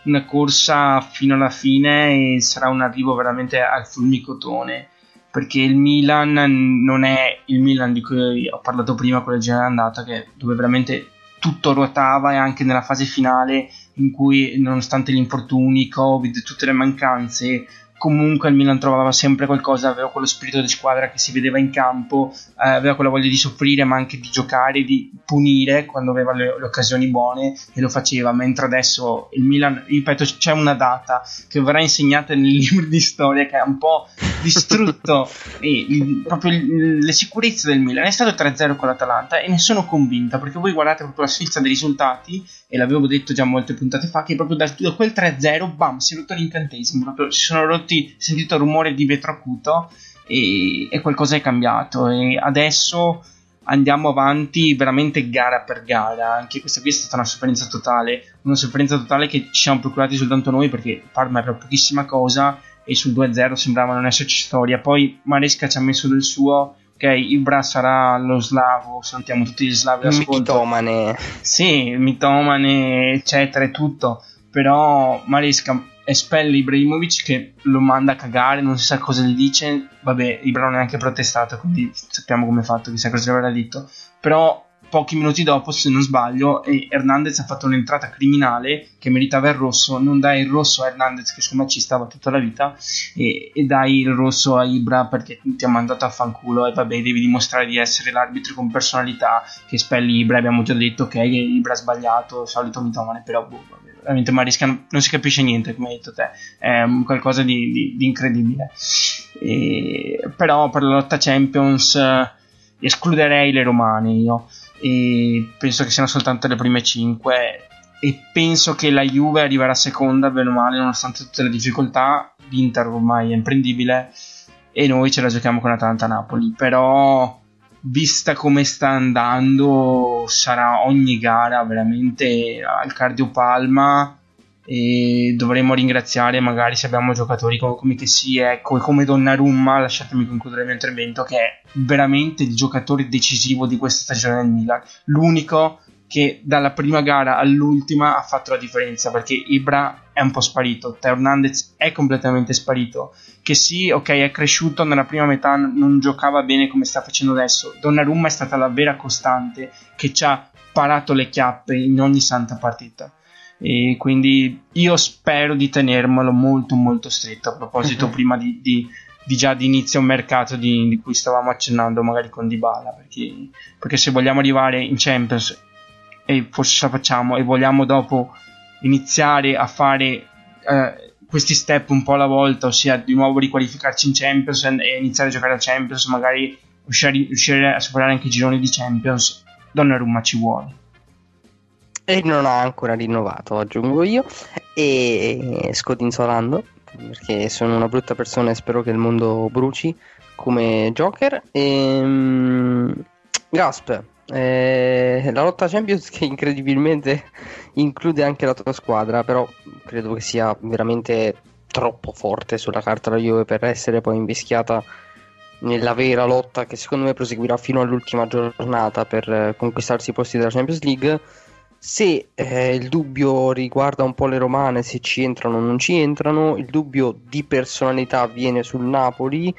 Speaker 5: una corsa fino alla fine e sarà un arrivo veramente al fulmicotone. Perché il Milan non è il Milan di cui ho parlato prima con la girone andata, che dove veramente tutto ruotava e anche nella fase finale in cui nonostante gli infortuni, Covid, tutte le mancanze, comunque il Milan trovava sempre qualcosa, aveva quello spirito di squadra che si vedeva in campo, eh, aveva quella voglia di soffrire ma anche di giocare, di punire quando aveva le, le occasioni buone e lo faceva, mentre adesso il Milan, ripeto, c'è una data che verrà insegnata nei libri di storia che ha un po' distrutto e il- proprio il- le sicurezze del Milan. È stato 3-0 con l'Atalanta e ne sono convinta perché voi guardate proprio la sfilza dei risultati e l'avevo detto già molte puntate fa che proprio da, da quel 3-0 bam si è rotto l'incantesimo, proprio si sono rotti, è sentito il rumore di vetro acuto e, e qualcosa è cambiato e adesso andiamo avanti veramente gara per gara. Anche questa qui è stata una sofferenza totale. Una sofferenza totale che ci siamo procurati soltanto noi perché Parma era pochissima cosa e sul 2-0 sembrava non esserci storia. Poi Maresca ci ha messo del suo. Ok, Ibra sarà lo slavo. Salutiamo tutti gli slavi d'ascolto.
Speaker 4: Mitomane.
Speaker 5: Sì, mitomane, eccetera, e tutto. Però Maresca espelle Ibrahimovic che lo manda a cagare, non si sa cosa gli dice. Vabbè, Ibra non ha neanche protestato, quindi sappiamo come è fatto, chissà cosa gli avrà detto. Però pochi minuti dopo, se non sbaglio, Hernandez ha fatto un'entrata criminale che meritava il rosso. Non dai il rosso a Hernandez, che secondo me ci stava tutta la vita, e, e dai il rosso a Ibra perché ti ha mandato a fanculo. E vabbè, devi dimostrare di essere l'arbitro con personalità che spelli Ibra. Abbiamo già detto che Ibra ha sbagliato, solito mitomane, però boh, veramente Marisca non, si capisce niente, come hai detto te, è qualcosa di, di- di incredibile. E- però per la lotta Champions eh, escluderei le romane io. E penso che siano soltanto le prime 5 e penso che la Juve arriverà seconda bene o male nonostante tutte le difficoltà. l'Inter ormai è imprendibile. E noi ce la giochiamo con Atalanta-Napoli, però vista come sta andando sarà ogni gara veramente al cardiopalma e dovremmo ringraziare magari se abbiamo giocatori come, che sì, ecco, e come Donnarumma, lasciatemi concludere il mio intervento, che è veramente il giocatore decisivo di questa stagione del Milan, l'unico che dalla prima gara all'ultima ha fatto la differenza perché Ibra è un po' sparito, Teo Hernandez è completamente sparito, che sì, ok, è cresciuto nella prima metà, non giocava bene come sta facendo adesso, Donnarumma è stata la vera costante che ci ha parato le chiappe in ogni santa partita e quindi io spero di tenermelo molto molto stretto a proposito uh-huh. prima di, di, di, già di inizio mercato di, di, cui stavamo accennando magari con Dybala perché, perché se vogliamo arrivare in Champions e forse ce la facciamo e vogliamo dopo iniziare a fare eh, questi step un po' alla volta ossia di nuovo riqualificarci in Champions e iniziare a giocare a Champions magari riuscire a superare anche i gironi di Champions Donnarumma ci vuole
Speaker 4: e non ha ancora rinnovato, aggiungo io. E scodinzolando, perché sono una brutta persona e spero che il mondo bruci come Joker. E, um, Gasp, eh, la lotta Champions che incredibilmente include anche la tua squadra, però credo che sia veramente troppo forte sulla carta la Juve per essere poi invischiata nella vera lotta che secondo me proseguirà fino all'ultima giornata per eh, conquistarsi i posti della Champions League se eh, il dubbio riguarda un po' le romane, se ci entrano o non ci entrano, il dubbio di personalità viene sul Napoli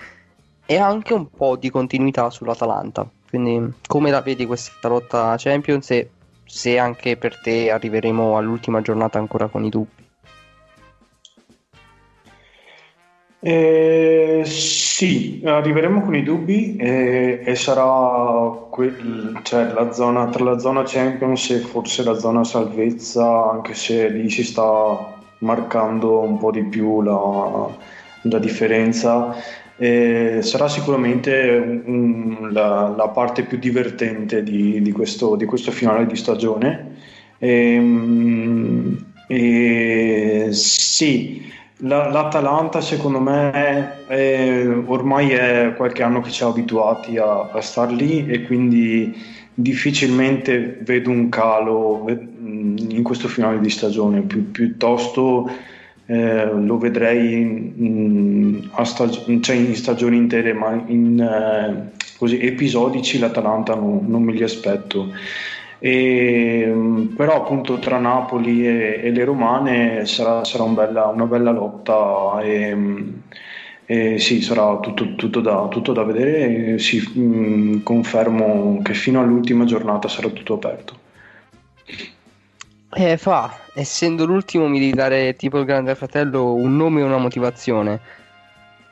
Speaker 4: e anche un po' di continuità sull'Atalanta. Quindi come la vedi questa lotta Champions e se anche per te arriveremo all'ultima giornata ancora con i dubbi?
Speaker 2: Eh, sì, arriveremo con i dubbi e, e sarà que- cioè, la zona, tra la zona Champions e forse la zona salvezza, anche se lì si sta marcando un po' di più la, la differenza. Eh, sarà sicuramente un, un, la, la, parte più divertente di, di, questo, di questo, finale di stagione. E, ehm, e sì, la, L'Atalanta secondo me è, ormai è qualche anno che ci ha abituati a, a star lì e quindi difficilmente vedo un calo in questo finale di stagione, Pi, piuttosto eh, lo vedrei in, stag- cioè in, stagioni intere, ma in eh, così, episodici l'Atalanta non, non me li aspetto. E, mm, però appunto tra Napoli e, e le Romane sarà, sarà un bella, una bella lotta e, mm, e sì, sarà tutto, tutto, da, tutto da, vedere e sì, mm, confermo che fino all'ultima giornata sarà tutto aperto.
Speaker 4: Eh, fa, essendo l'ultimo mi devi dare tipo il grande fratello un nome e una motivazione.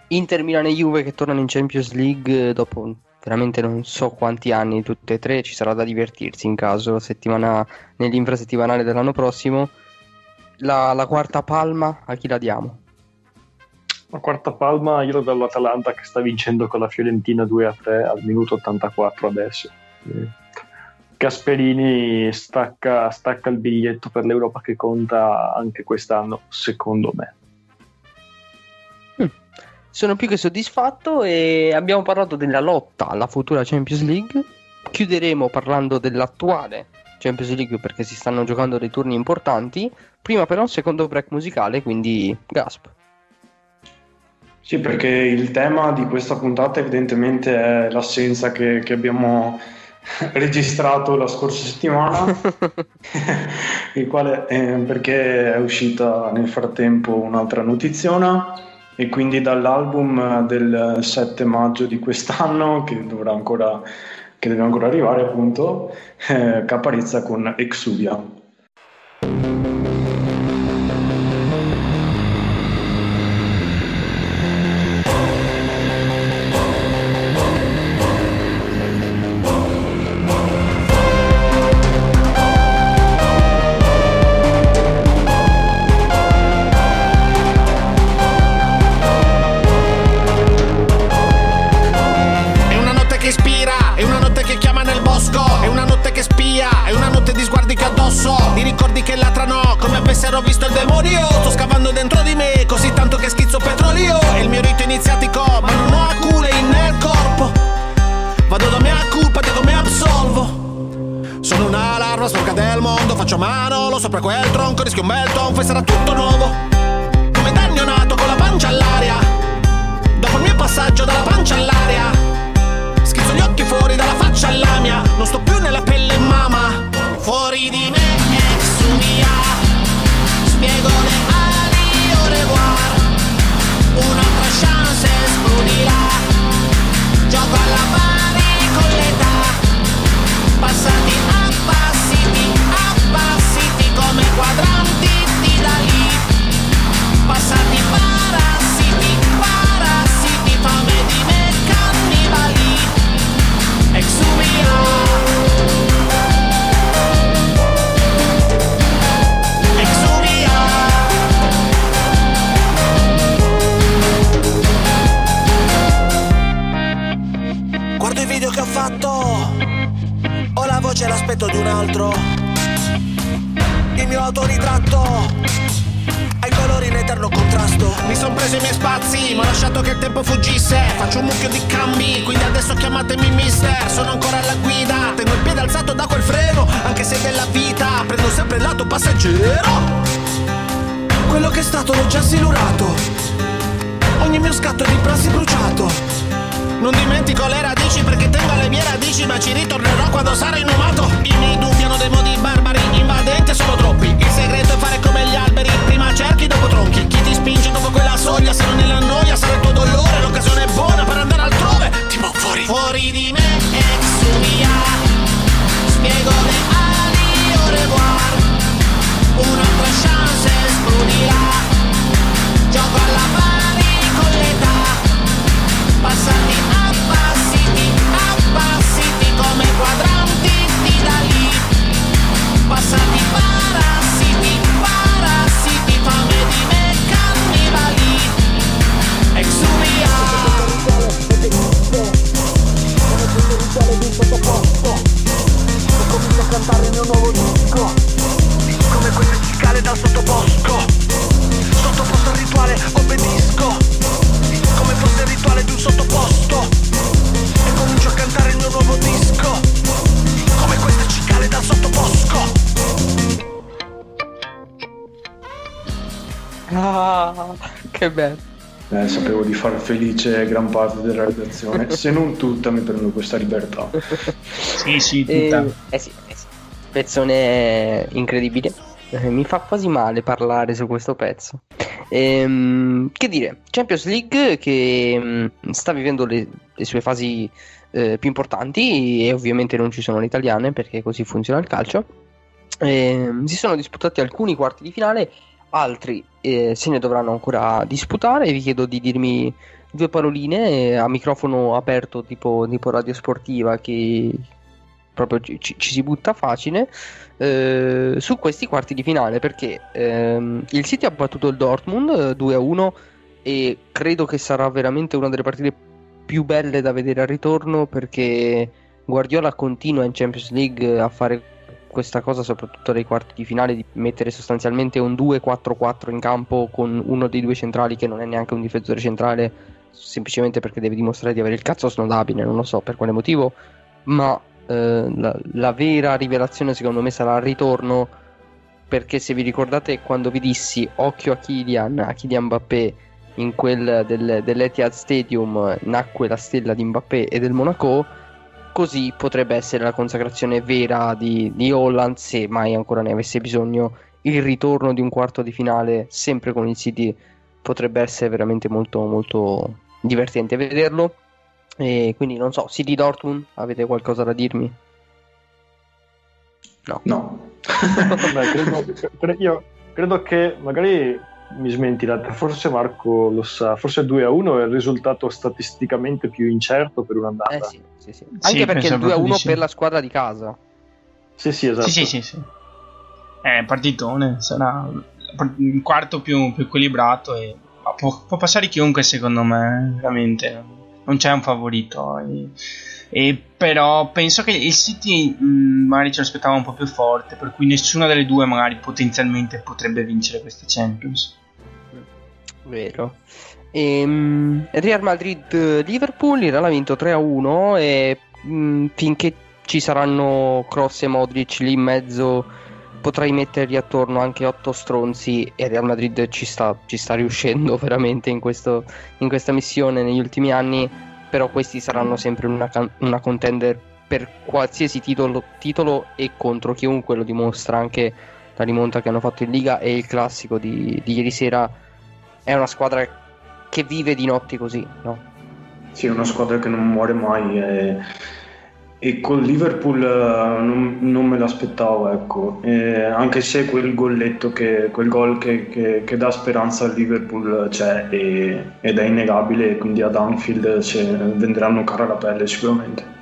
Speaker 4: Inter Milan e Juve che tornano in Champions League dopo veramente non so quanti anni, tutte e tre, ci sarà da divertirsi in caso settimana, nell'infrasettimanale dell'anno prossimo. La, la, quarta palma a chi la diamo?
Speaker 1: La quarta palma io lo do all'Atalanta che sta vincendo con la Fiorentina 2 a 3 al minuto 84 adesso. Gasperini stacca, stacca il biglietto per l'Europa che conta anche quest'anno, secondo me
Speaker 4: sono più che soddisfatto e abbiamo parlato della lotta alla futura Champions League. Chiuderemo parlando dell'attuale Champions League perché si stanno giocando dei turni importanti. Prima però un secondo break musicale, quindi Gasp.
Speaker 2: Sì, perché il tema di questa puntata evidentemente è l'assenza che, che abbiamo registrato la scorsa settimana, il quale, eh, perché è uscita nel frattempo un'altra notiziona e quindi dall'album del 7 maggio di quest'anno che dovrà ancora che deve ancora arrivare appunto eh, Caparezza con Exuvia
Speaker 6: dentro di me così tanto che schizzo petrolio. Iniziatico Ma non ho acule nel corpo. Vado da mia colpa, dico mi absolvo Sono un'alarma sporca del mondo Faccio mano, lo sopra quel tronco Rischio un bel tonfo e sarà tutto nuovo. Come danno nato con la pancia all'aria. Dopo il mio passaggio dalla pancia all'aria. Schizzo gli occhi fuori dalla faccia all'amia Non sto più nella pelle Guardo i video che ho fatto. Ho la voce l'aspetto di un altro autoritratto. Ai colori in eterno contrasto. Mi son preso i miei spazi Ma ho lasciato che il tempo fuggisse. Faccio un mucchio di cambi Quindi adesso chiamatemi mister. Sono ancora alla guida. Tengo il piede alzato da quel freno Anche se della vita Prendo sempre il lato passeggero. Quello che è stato l'ho già silurato. Ogni mio scatto è di prassi bruciato non dimentico le radici perché tengo le mie radici Ma ci ritornerò quando sarò inumato I miei dubbi hanno dei modi barbari Invadenti sono troppi. Il segreto è
Speaker 2: felice gran parte della redazione, se non tutta mi prendo questa libertà.
Speaker 5: Sì, sì,
Speaker 4: Eh,
Speaker 5: tutta.
Speaker 4: eh sì, eh sì. Pezzone incredibile. Eh, mi fa quasi male parlare su questo pezzo. Ehm, che dire, Champions League che mm, sta vivendo le, le sue fasi eh, più importanti e ovviamente non ci sono le italiane perché così funziona il calcio. Ehm, si sono disputati alcuni quarti di finale, altri eh, se ne dovranno ancora disputare. Vi chiedo di dirmi due paroline eh, a microfono aperto tipo, tipo radio sportiva che proprio ci, ci- si butta facile eh, su questi quarti di finale perché ehm, il City ha battuto il Dortmund eh, 2-1 e credo che sarà veramente una delle partite più belle da vedere al ritorno perché Guardiola continua in Champions League a fare questa cosa soprattutto nei quarti di finale di mettere sostanzialmente un 2-4-4 in campo con uno dei due centrali che non è neanche un difensore centrale semplicemente perché deve dimostrare di avere il cazzo snodabile, non lo so per quale motivo, ma eh, la, la vera rivelazione secondo me sarà al ritorno perché se vi ricordate quando vi dissi occhio a Kylian, a Kylian Mbappé in quel del, dell'Etihad Stadium nacque la stella di Mbappé e del Monaco così potrebbe essere la consacrazione vera di, di Holland se mai ancora ne avesse bisogno. Il ritorno di un quarto di finale sempre con il City potrebbe essere veramente molto molto divertente vederlo e quindi non so City Dortmund avete qualcosa da dirmi? No.
Speaker 2: No.
Speaker 1: Beh, credo, cre- io credo che magari mi smentirate, forse Marco lo sa, forse 2 a 1 è il risultato statisticamente più incerto per un'andata.
Speaker 4: Eh sì, sì, sì. Anche perché il 2 a
Speaker 5: proprio
Speaker 4: 1
Speaker 5: di sì.
Speaker 4: per la squadra di casa.
Speaker 1: Sì, sì, esatto.
Speaker 5: Sì, sì, sì, sì. È partitone, sarà un quarto più, più equilibrato e può, può passare chiunque secondo me, veramente. Non c'è un favorito. E, e però penso che il City mh, magari ce l'aspettava un po' più forte, per cui nessuna delle due magari potenzialmente potrebbe vincere queste Champions.
Speaker 4: Vero. Ehm, Real Madrid-Liverpool, il Real ha vinto 3-1 e mh, finché ci saranno Cross e Modric lì in mezzo potrai mettergli attorno anche 8 stronzi e Real Madrid ci sta, ci sta riuscendo veramente in, questo, in questa missione negli ultimi anni, però questi saranno sempre una, una contender per qualsiasi titolo, titolo e contro chiunque lo dimostra anche la rimonta che hanno fatto in Liga e il classico di, di ieri sera è una squadra che vive di notti così, no?
Speaker 2: Sì, è una squadra che non muore mai e, e col Liverpool eh, non, non me l'aspettavo, ecco. E anche se quel golletto, che, quel gol che, che- che dà speranza al Liverpool c'è e- ed è innegabile, quindi ad Anfield se venderanno cara la pelle sicuramente.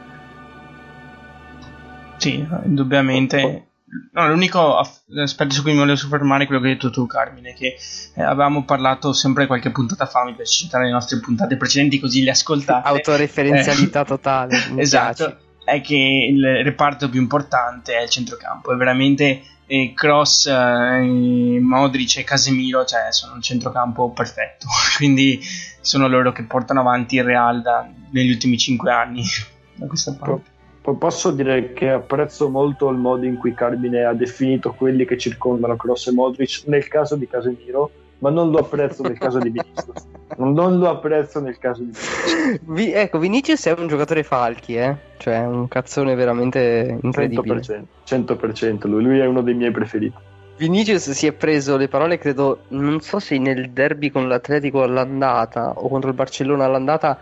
Speaker 5: Sì, indubbiamente. No, l'unico aspetto su cui mi volevo soffermare è quello che hai detto tu, Carmine, che eh, avevamo parlato sempre qualche puntata fa, mi piace citare le nostre puntate precedenti così le ascoltate.
Speaker 4: Autoreferenzialità
Speaker 5: Eh,
Speaker 4: totale.
Speaker 5: esatto,
Speaker 4: piace.
Speaker 5: È che il reparto più importante è il centrocampo, è veramente eh, Cross, eh, Modric e Casemiro, cioè sono un centrocampo perfetto, quindi sono loro che portano avanti il Real da- negli ultimi 5 anni. Da questa parte.
Speaker 1: Po- Posso dire che apprezzo molto il modo in cui Carmine ha definito quelli che circondano Cross e Modric nel caso di Casemiro, ma non lo apprezzo nel caso di Vinicius. Non, non lo apprezzo nel caso di Vinicius.
Speaker 4: Vi- ecco, Vinicius è un giocatore falchi, eh? Cioè, è un cazzone veramente incredibile.
Speaker 1: 100%, 100% lui, lui è uno dei miei preferiti.
Speaker 4: Vinicius si è preso le parole, credo, non so se nel derby con l'Atletico all'andata o contro il Barcellona all'andata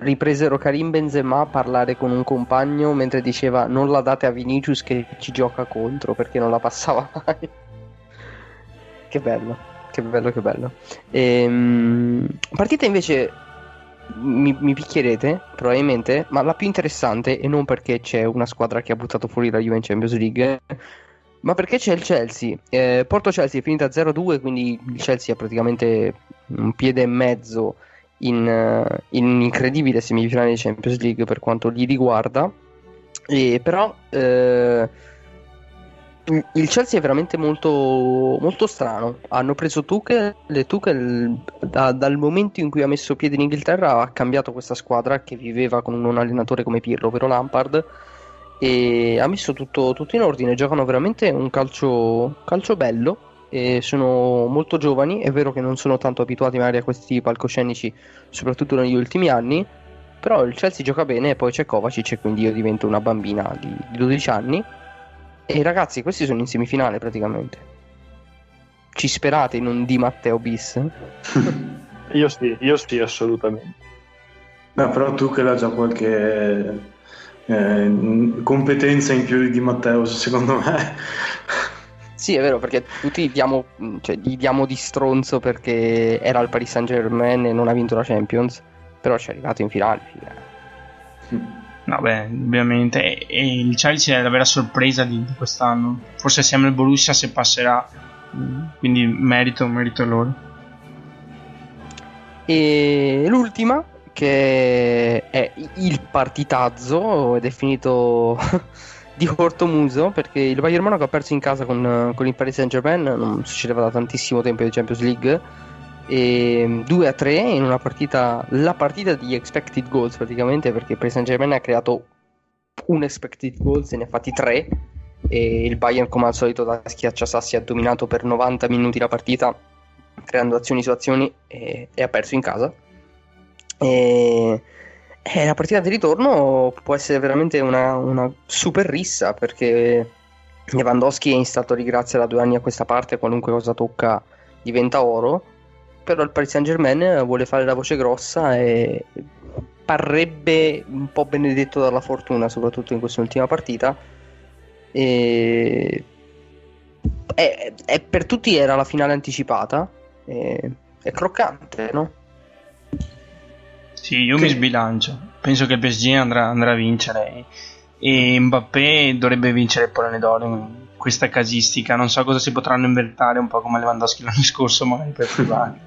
Speaker 4: ripresero Karim Benzema a parlare con un compagno mentre diceva non la date a Vinicius che ci gioca contro perché non la passava mai. che bello, che bello, che bello. Ehm, partita invece mi, mi picchierete probabilmente, ma la più interessante e non perché c'è una squadra che ha buttato fuori la Juve in Champions League ma perché c'è il Chelsea? Eh, Porto-Chelsea è finita 0-2, quindi il Chelsea ha praticamente un piede e mezzo in, eh, in un'incredibile semifinale di Champions League per quanto li riguarda. E però eh, il il Chelsea è veramente molto, molto strano. Hanno preso Tuchel e Tuchel da- dal momento in cui ha messo piede in Inghilterra ha cambiato questa squadra che viveva con un allenatore come Pirlo, però Lampard e ha messo tutto, tutto in ordine. Giocano veramente un calcio, calcio bello. Sono molto giovani. È vero che non sono tanto abituati magari a questi palcoscenici, soprattutto negli ultimi anni. Però il Chelsea gioca bene. E poi c'è Kovacic, e quindi io divento una bambina di, di 12 anni. E ragazzi, questi sono in semifinale praticamente. Ci sperate in un Di Matteo bis?
Speaker 1: Io sì, io sì, assolutamente.
Speaker 2: Beh, però tu che l'ha già qualche eh, competenza in più di Matteo, secondo me.
Speaker 4: Sì, è vero, perché tutti gli diamo, cioè, gli diamo di stronzo perché era al Paris Saint Germain e non ha vinto la Champions, però ci è arrivato in finale. figa.
Speaker 5: No, beh, ovviamente. E, e il Chelsea è la vera sorpresa di, di quest'anno. Forse siamo il Borussia se passerà. Mm, Quindi merito, merito a loro.
Speaker 4: E l'ultima, che è il partitazzo, è finito di cortomuso, perché il Bayern Monaco ha perso in casa con, con il Paris Saint Germain, non succedeva da tantissimo tempo di Champions League, 2 a 3 in una partita, la partita di expected goals praticamente, perché Paris Saint Germain ha creato un expected goals e ne ha fatti 3, e il Bayern come al solito da schiacciasassi ha dominato per 90 minuti la partita creando azioni su azioni e, e ha perso in casa. E, e la partita di ritorno può essere veramente una, una super rissa perché Lewandowski è in stato di grazia da due anni a questa parte qualunque cosa tocca diventa oro però il Paris Saint Germain vuole fare la voce grossa e parrebbe un po' benedetto dalla fortuna soprattutto in quest'ultima partita e e- e per tutti era la finale anticipata. e- è croccante, no?
Speaker 5: Sì, io
Speaker 2: Che-
Speaker 5: mi sbilancio. Penso che il PSG andrà, andrà a vincere. E Mbappé dovrebbe vincere il pallone d'oro in questa casistica. Non so cosa si potranno inventare, un po' come Lewandowski l'anno scorso, magari per privare.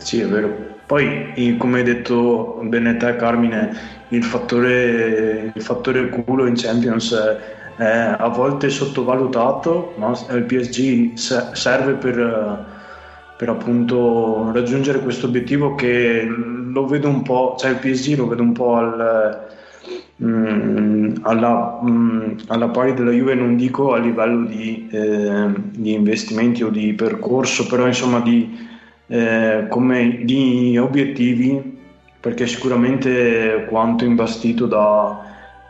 Speaker 2: Sì, è vero. Poi, come hai detto bene te, Carmine, il fattore, il fattore culo in Champions è, è a volte sottovalutato, no? Il PSG se- serve per, per appunto raggiungere questo obiettivo che lo vedo un po', cioè il PSG lo vedo un po' al, mm, alla, mm, alla, pari della Juve, non dico a livello di, eh, di investimenti o di percorso, però insomma di, eh, come, di obiettivi, perché sicuramente quanto imbastito da,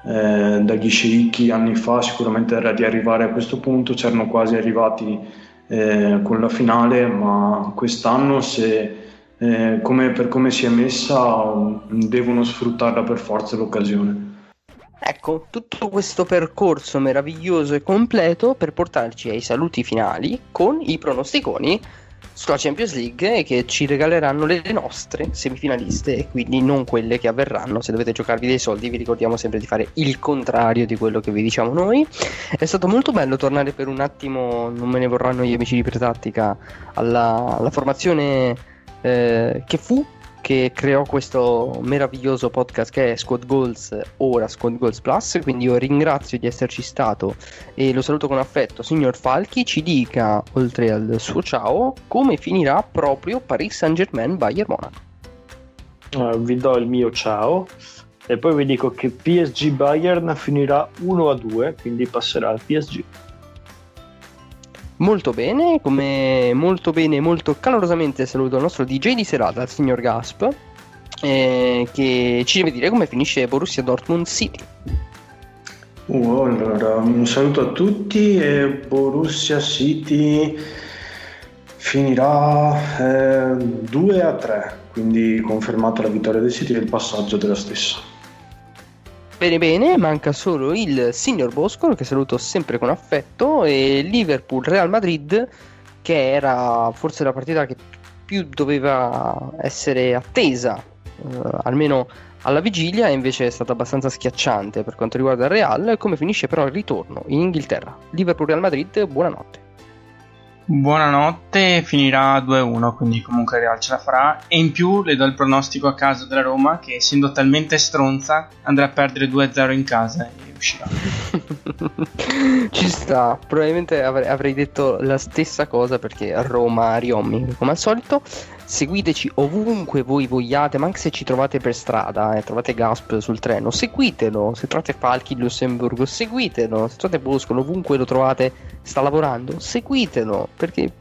Speaker 2: eh, dagli sceicchi anni fa sicuramente era di arrivare a questo punto, c'erano quasi arrivati eh, con la finale, ma quest'anno se, eh, come, per come si è messa devono sfruttarla per forza l'occasione.
Speaker 4: Ecco, tutto questo percorso meraviglioso e completo per portarci ai saluti finali con i pronosticoni sulla Champions League che ci regaleranno le nostre semifinaliste e quindi non quelle che avverranno. Se dovete giocarvi dei soldi, vi ricordiamo sempre di fare il contrario di quello che vi diciamo noi. È stato molto bello tornare per un attimo, non me ne vorranno gli amici di Pretattica, alla, alla formazione eh, che fu che creò questo meraviglioso podcast che è Squad Goals, ora Squad Goals Plus. Quindi io ringrazio di esserci stato e lo saluto con affetto. Signor Falchi, ci dica, oltre al suo ciao, come finirà proprio Paris Saint Germain Bayern Monaco.
Speaker 1: Uh, vi do il mio ciao e poi vi dico che PSG Bayern finirà 1 a 2, quindi passerà al PSG.
Speaker 4: Molto bene, come molto bene, molto calorosamente saluto il nostro DJ di serata, il signor Gasp, eh, che ci deve dire come finisce Borussia Dortmund City.
Speaker 2: Uh, allora, un saluto a tutti e Borussia City finirà eh, 2 a 3, quindi confermata la vittoria del City e il passaggio della stessa.
Speaker 4: Bene bene, manca solo il signor Bosco che saluto sempre con affetto e Liverpool Real Madrid che era forse la partita che più doveva essere attesa, eh, almeno alla vigilia, e invece è stata abbastanza schiacciante per quanto riguarda il Real. Come finisce però il ritorno in Inghilterra? Liverpool Real Madrid, buonanotte.
Speaker 5: Buonanotte, finirà 2-1, quindi comunque il Real ce la farà. E in più le do il pronostico a caso della Roma che essendo talmente stronza andrà a perdere 2-0 in casa uscirà.
Speaker 4: Ci sta, probabilmente avrei, avrei, detto la stessa cosa perché Roma riommi come al solito. Seguiteci ovunque voi vogliate, ma anche se ci trovate per strada eh, trovate Gasp sul treno, seguitelo. Se trovate Falchi in Lussemburgo, seguitelo. Se trovate Boscolo, ovunque lo trovate, sta lavorando, seguitelo perché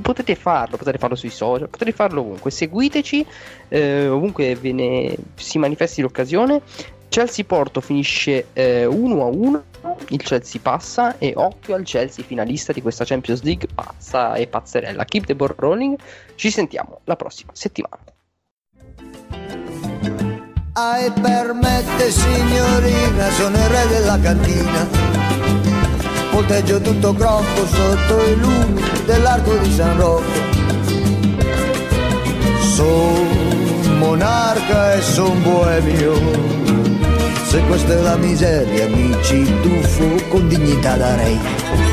Speaker 4: potete farlo, potete farlo sui social, potete farlo ovunque. Seguiteci eh, ovunque ve ne si manifesti l'occasione. Chelsea Porto finisce eh, 1 a 1 il Chelsea passa e occhio al Chelsea finalista di questa Champions League pazza e pazzerella. Keep the ball rolling, ci sentiamo la prossima settimana.
Speaker 7: Ai permette signorina, sono il re della cantina. Volteggio tutto crocco sotto i lumi dell'arco di San Rocco. Sono monarca e son boemio se questa è la miseria mi ci tuffo con dignità darei